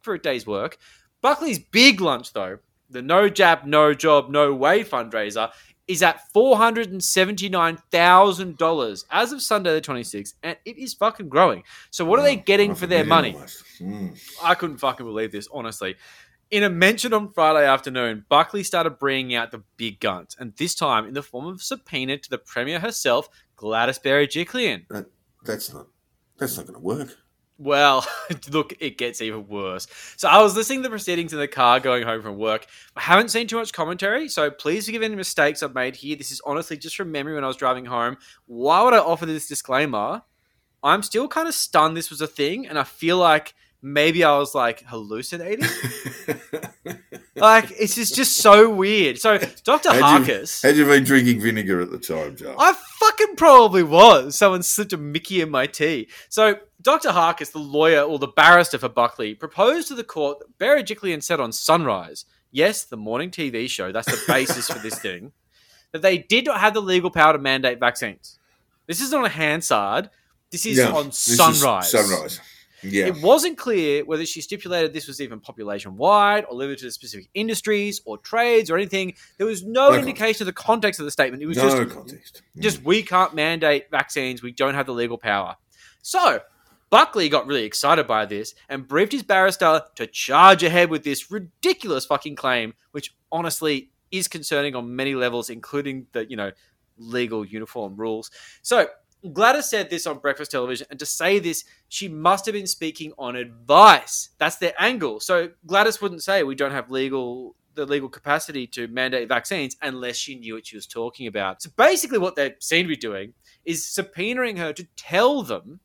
for a day's work. Buckley's big lunch, though, the no jab, no job, no way fundraiser, is at $479,000 as of Sunday the 26th. And it is fucking growing. So what are they getting for their money? Mm. I couldn't fucking believe this, honestly. In a mention on Friday afternoon, Buckley started bringing out the big guns, and this time in the form of a subpoena to the Premier herself, Gladys Berejiklian. That, that's not. That's not going to work. Well, look, it gets even worse. So I was listening to the proceedings in the car going home from work. I haven't seen too much commentary, so please forgive any mistakes I've made here. This is honestly just from memory when I was driving home. Why would I offer this disclaimer? I'm still kind of stunned this was a thing, and I feel like maybe I was like hallucinating. like it's just, just so weird. So Dr. Had you, Harkis, had you been drinking vinegar at the time, Joe? I fucking probably was. Someone slipped a Mickey in my tea. So Dr. Harkis, the lawyer or the barrister for Buckley, proposed to the court that Berejiklian said on Sunrise, yes, the morning TV show, that's the basis for this thing, that they did not have the legal power to mandate vaccines. This is not a Hansard. This is Yeah, on this is Sunrise. sunrise. Yeah. It wasn't clear whether she stipulated this was even population wide or limited to specific industries or trades or anything. There was no, No indication of the context of the statement. It was no just context. just we can't mandate vaccines. We don't have the legal power. So Buckley got really excited by this and briefed his barrister to charge ahead with this ridiculous fucking claim, which honestly is concerning on many levels, including the, you know, legal uniform rules. So Gladys said this on breakfast television, and to say this, she must have been speaking on advice. That's their angle. So Gladys wouldn't say we don't have legal the legal capacity to mandate vaccines unless she knew what she was talking about. So basically, what they seem to be doing is subpoenaing her to tell them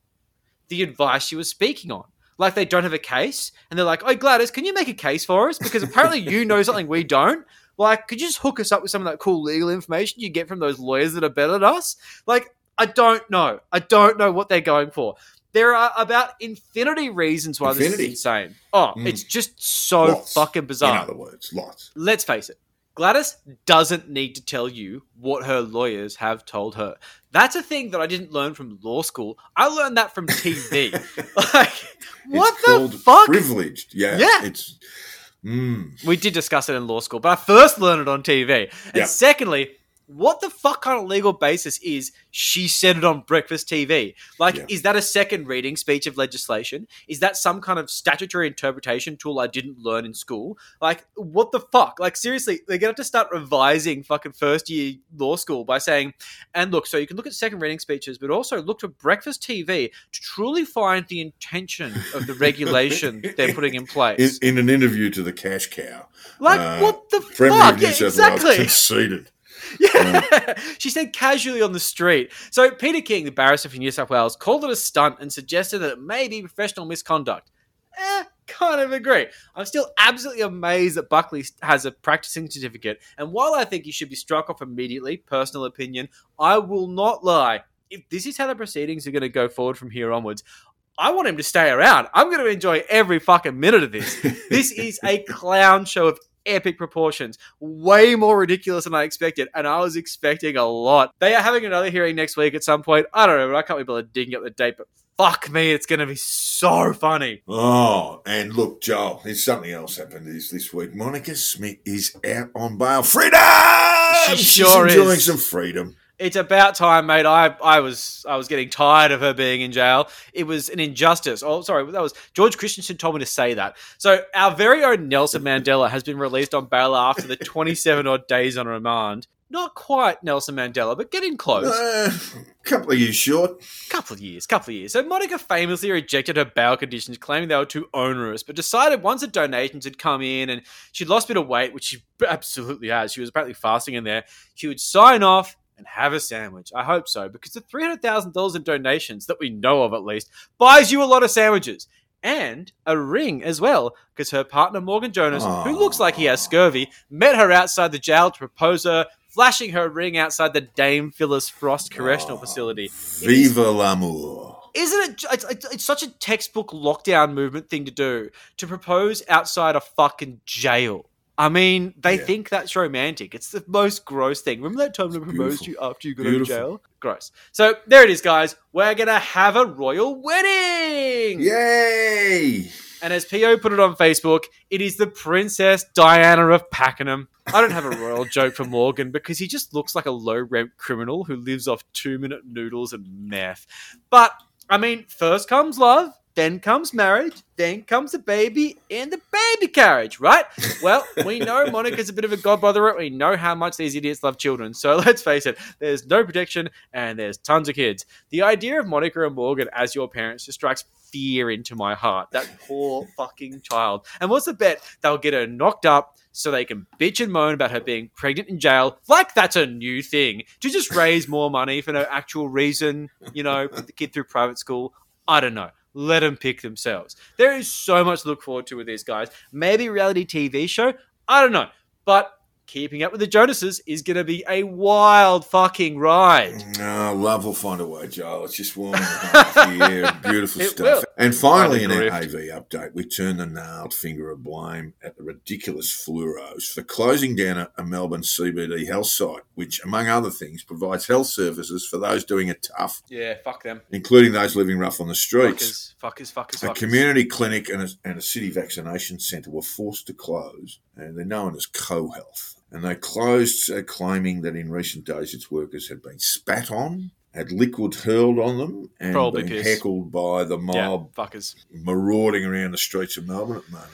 the advice she was speaking on. Like they don't have a case, and they're like, "Oh, Gladys, can you make a case for us? Because apparently you know something we don't. Like, could you just hook us up with some of that cool legal information you get from those lawyers that are better than us? Like, I don't know. I don't know what they're going for. There are about infinity reasons why Infinity. this is insane. Oh, Mm. it's just so Lots, fucking bizarre. In other words, lots. Let's face it. Gladys doesn't need to tell you what her lawyers have told her. That's a thing that I didn't learn from law school. I learned that from TV. like, what it's the fuck? Privileged. Yeah. Yeah. It's. Mm. We did discuss it in law school, but I first learned it on TV. And Yeah. secondly, what the fuck kind of legal basis is she said it on breakfast TV? Like, Yeah. is that a second reading speech of legislation? Is that some kind of statutory interpretation tool I didn't learn in school? Like, what the fuck? Like, seriously, they're gonna have to start revising fucking first year law school by saying, and look, so you can look at second reading speeches, but also look to breakfast TV to truly find the intention of the regulation they're putting in place. In, in an interview to the Cash Cow, Like, uh, what the fuck? Yeah, exactly. conceded. Yeah. she said casually on the street. So Peter King, the barrister for New South Wales, called it a stunt and suggested that it may be professional misconduct. Eh, kind of agree. I'm still absolutely amazed that Buckley has a practicing certificate, and while I think he should be struck off immediately, personal opinion, I will not lie. If this is how the proceedings are going to go forward from here onwards, I want him to stay around. I'm going to enjoy every fucking minute of this. this is a clown show of epic proportions, way more ridiculous than I expected, and I was expecting a lot. They are having another hearing next week at some point. I don't know, but I can't be to digging up the date, but fuck me, it's going to be so funny. Oh, and look, Joel, there's something else happened this this week. Monica Smit is out on bail. Freedom! She She's sure enjoying is. some freedom. It's about time, mate. I, I was I was getting tired of her being in jail. It was an injustice. Oh, sorry, that was George Christensen told me to say that. So our very own Nelson Mandela has been released on bail after the 27 odd days on remand. Not quite Nelson Mandela, but getting close. Uh, couple of years short. couple of years, couple of years. So Monica famously rejected her bail conditions, claiming they were too onerous, but decided once the donations had come in and she'd lost a bit of weight, which she absolutely has, she was apparently fasting in there, she would sign off and have a sandwich. I hope so, because the $300,000 in donations, that we know of at least, buys you a lot of sandwiches. And a ring as well, because her partner Morgan Jonas, who looks like he has scurvy, met her outside the jail to propose her, flashing her ring outside the Dame Phyllis Frost Correctional oh, Facility. Viva l'amour. Isn't it? It's, it's, it's such a textbook lockdown movement thing to do to propose outside a fucking jail. I mean, they think that's romantic. It's the most gross thing. Remember that time they proposed to you after you got out of jail? Gross. So there it is, guys. We're gonna have a royal wedding. Yay! And as PO put it on Facebook, it is the Princess Diana of Pakenham. I don't have a royal joke for Morgan because he just looks like a low rent criminal who lives off two minute noodles and meth. But, I mean, first comes love, then comes marriage, then comes the baby and the baby carriage, right? Well, we know Monica's a bit of a godmother. We know how much these idiots love children. So let's face it, there's no protection and there's tons of kids. The idea of Monica and Morgan as your parents just strikes fear into my heart. That poor fucking child. And what's the bet? They'll get her knocked up so they can bitch and moan about her being pregnant in jail. Like that's a new thing. To just raise more money for no actual reason, you know, put the kid through private school. I don't know. Let them pick themselves. There is so much to look forward to with these guys. Maybe reality TV show. I don't know. But keeping up with the Jonases is going to be a wild fucking ride. Oh, love will find a way, Joel. It's just warm here. Beautiful It stuff. will. And finally, an Find a our grift. AV update, we turn the nailed finger of blame at the ridiculous fluoros for closing down a, a Melbourne CBD health site, which, among other things, provides health services for those doing it tough, Yeah, fuck them. including those living rough on the streets. Fuckers, fuckers, fuckers, A fuckers. community clinic and a, and a city vaccination centre were forced to close, and they're known as CoHealth. And they closed, uh, claiming that in recent days its workers had been spat on, had liquid hurled on them, and Probably been piss. heckled by the Yeah, mob fuckers. marauding around the streets of Melbourne at the moment.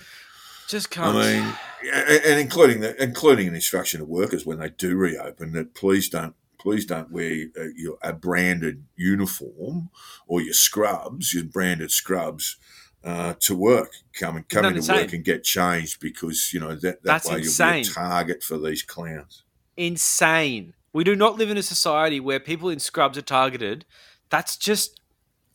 Just can't. I mean, and and including the, including an instruction to workers when they do reopen that please don't please don't wear uh, your a branded uniform or your scrubs, your branded scrubs. Uh, to work, come and come into work and get changed because you know that, that That's way you'll be insane. a target for these clowns. insane. We do not live in a society where people in scrubs are targeted. That's just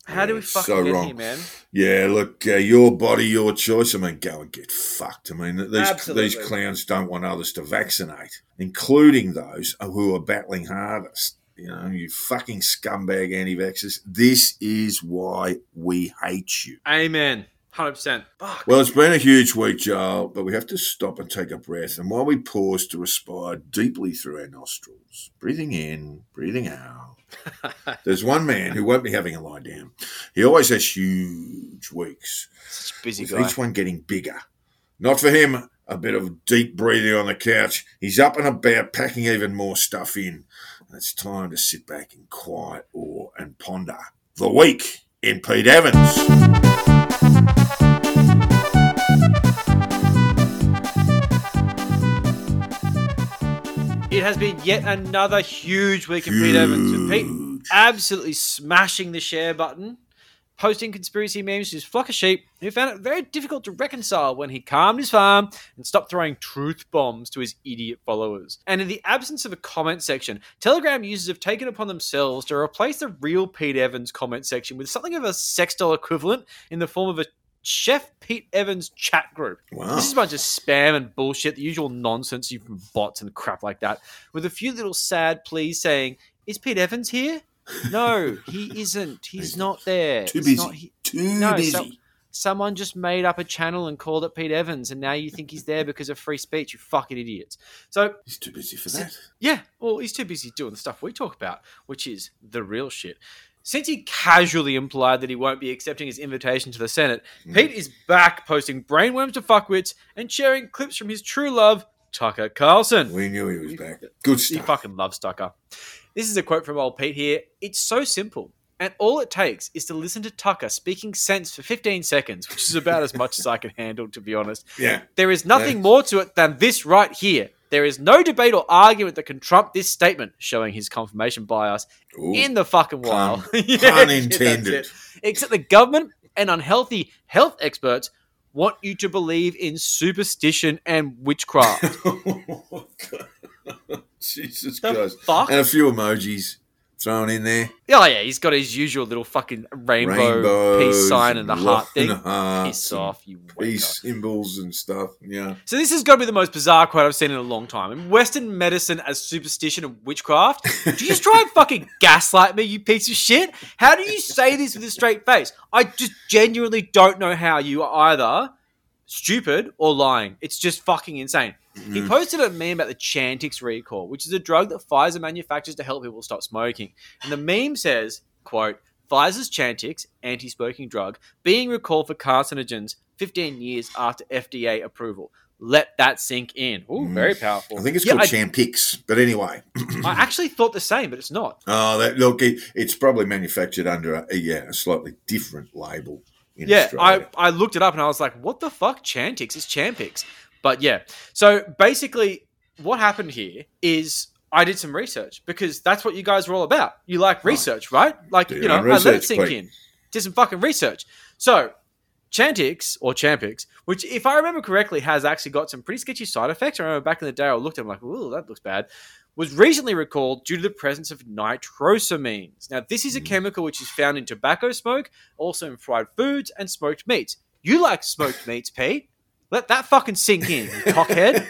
how do we fucking so get wrong. here, man? Yeah, look, uh, your body, your choice. I mean, go and get fucked. I mean, these Absolutely. these clowns don't want others to vaccinate, including those who are battling hardest. You know, you fucking scumbag anti-vaxxers. This is why we hate you. Amen. Hundred percent. Fuck. Well, it's been a huge week, Joel, but we have to stop and take a breath. And while we pause to respire deeply through our nostrils, breathing in, breathing out, there's one man who won't be having a lie down. He always has huge weeks. Such a busy with guy. each one getting bigger. Not for him, a bit of deep breathing on the couch. He's up and about, packing even more stuff in. And it's time to sit back in quiet awe and ponder the week in Pete Evans. It has been yet another huge week of Pete Evans. Pete absolutely smashing the share button, posting conspiracy memes to his flock of sheep, who found it very difficult to reconcile when he calmed his farm and stopped throwing truth bombs to his idiot followers. And in the absence of a comment section, Telegram users have taken upon themselves to replace the real Pete Evans comment section with something of a sex doll equivalent in the form of a Chef Pete Evans chat group. Wow. This is a bunch of spam and bullshit, the usual nonsense you from bots and crap like that, with a few little sad pleas saying, "Is Pete Evans here?" No, he isn't. He's not there. Too It's busy. not he- Too no, busy. so- someone just made up a channel and called it Pete Evans, and now you think he's there because of free speech. You fucking idiots. So He's too busy for that. yeah, well, he's too busy doing the stuff we talk about, which is the real shit. Since he casually implied that he won't be accepting his invitation to the Senate, mm. Pete is back posting brainworms to fuckwits and sharing clips from his true love, Tucker Carlson. We knew he was back. Good stuff. He fucking loves Tucker. This is a quote from old Pete here. It's so simple. And all it takes is to listen to Tucker speaking sense for 15 seconds, which is about as much as I can handle, to be honest. Yeah. There is nothing Yeah. more to it than this right here. There is no debate or argument that can trump this statement, showing his confirmation bias Ooh. in the fucking wild. Pun- Yeah, pun intended. it. Except the government and unhealthy health experts want you to believe in superstition and witchcraft. Oh, Jesus The Christ. fuck? And a few emojis thrown in there. Oh yeah, he's got his usual little fucking rainbow Rainbows peace sign and the heart thing. Piss off, you. Peace symbols and stuff. Yeah. So this has got to be the most bizarre quote I've seen in a long time. In Western medicine as superstition and witchcraft, do you just try and fucking gaslight me, you piece of shit? How do you say this with a straight face? I just genuinely don't know how you either stupid or lying. It's just fucking insane. He posted a meme about the Chantix recall, which is a drug that Pfizer manufactures to help people stop smoking. And the meme says, quote, Pfizer's Chantix, anti-smoking drug, being recalled for carcinogens 15 years after FDA approval. Let that sink in. Ooh, very powerful. Mm. I think it's Yeah, called I, Champix. But anyway. I actually thought the same, but it's not. Oh, that look, it, it's probably manufactured under a, yeah, a slightly different label yeah, I, Australia. I looked it up and I was like, what the fuck? Chantix is Champix. But yeah. So basically, what happened here is I did some research because that's what you guys are all about. You like research, right? Like, you know, I let it sink in. Did some fucking research. So, Chantix, or Champix, which, if I remember correctly, has actually got some pretty sketchy side effects. I remember back in the day, I looked at I'm like, ooh, that looks bad. Was recently recalled due to the presence of nitrosamines. Now, this is a hmm. chemical which is found in tobacco smoke, also in fried foods and smoked meats. You like smoked meats, Pete? Let that fucking sink in, you cockhead.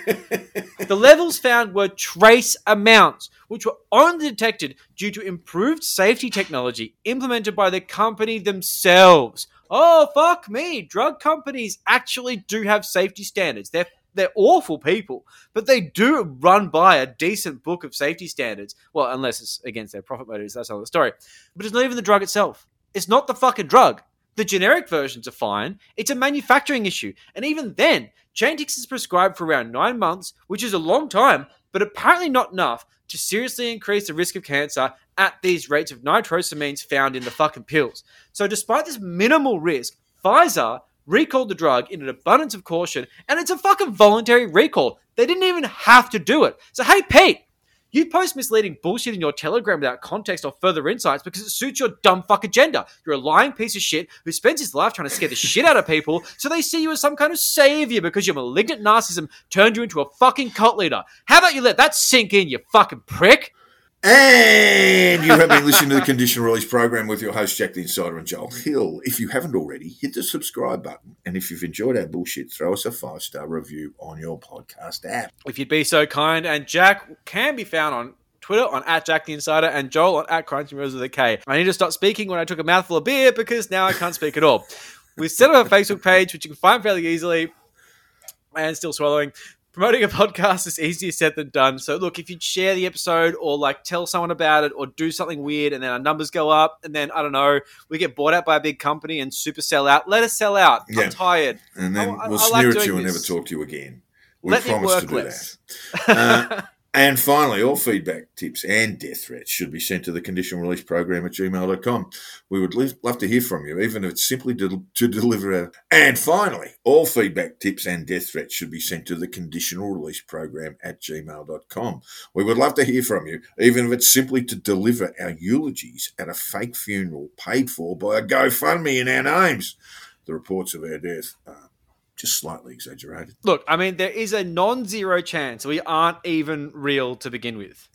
The levels found were trace amounts, which were only detected due to improved safety technology implemented by the company themselves. Oh fuck me! Drug companies actually do have safety standards. They're they're awful people, but they do run by a decent book of safety standards. Well, unless it's against their profit motives, that's another story. But it's not even the drug itself. It's not the fucking drug. The generic versions are fine. It's a manufacturing issue. And even then, Chantix is prescribed for around nine months, which is a long time, but apparently not enough to seriously increase the risk of cancer at these rates of nitrosamines found in the fucking pills. So, despite this minimal risk, Pfizer recalled the drug in an abundance of caution, and it's a fucking voluntary recall. They didn't even have to do it. So, hey, Pete, you post misleading bullshit in your Telegram without context or further insights because it suits your dumb fuck agenda. You're a lying piece of shit who spends his life trying to scare the shit out of people so they see you as some kind of savior because your malignant narcissism turned you into a fucking cult leader. How about you let that sink in, you fucking prick? And you have been listening to the Condition Release program with your host, Jack the Insider and Joel Hill. If you haven't already, hit the subscribe button. And if you've enjoyed our bullshit, throw us a five star review on your podcast app. If you'd be so kind, and Jack can be found on Twitter on at Jack the Insider and Joel on at Crunchy Rose with a K. I need to stop speaking when I took a mouthful of beer because now I can't speak at all. We set up a Facebook page, which you can find fairly easily, and still swallowing. Promoting a podcast is easier said than done. So, look, if you'd share the episode or like tell someone about it or do something weird and then our numbers go up and then, I don't know, we get bought out by a big company and super sell out, let us sell out. Yeah. I'm tired. And then I- I- we'll I like sneer at you and never talk to you again. We Let promise to do less. that. Uh, and finally, all feedback, tips, and death threats should be sent to the conditional release program at gmail.com. We would love to hear from you, even if it's simply to, to deliver a. And finally, all feedback, tips, and death threats should be sent to the conditional release program at gmail.com. We would love to hear from you, even if it's simply to deliver our eulogies at a fake funeral paid for by a GoFundMe in our names. The reports of our death are just slightly exaggerated. Look, I mean, there is a non zero chance we aren't even real to begin with.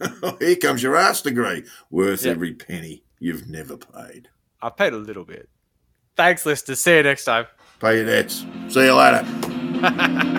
Here comes your arts degree, worth Yeah. every penny you've never paid. I've paid a little bit. Thanks, listeners. See you next time. Pay your debts. See you later.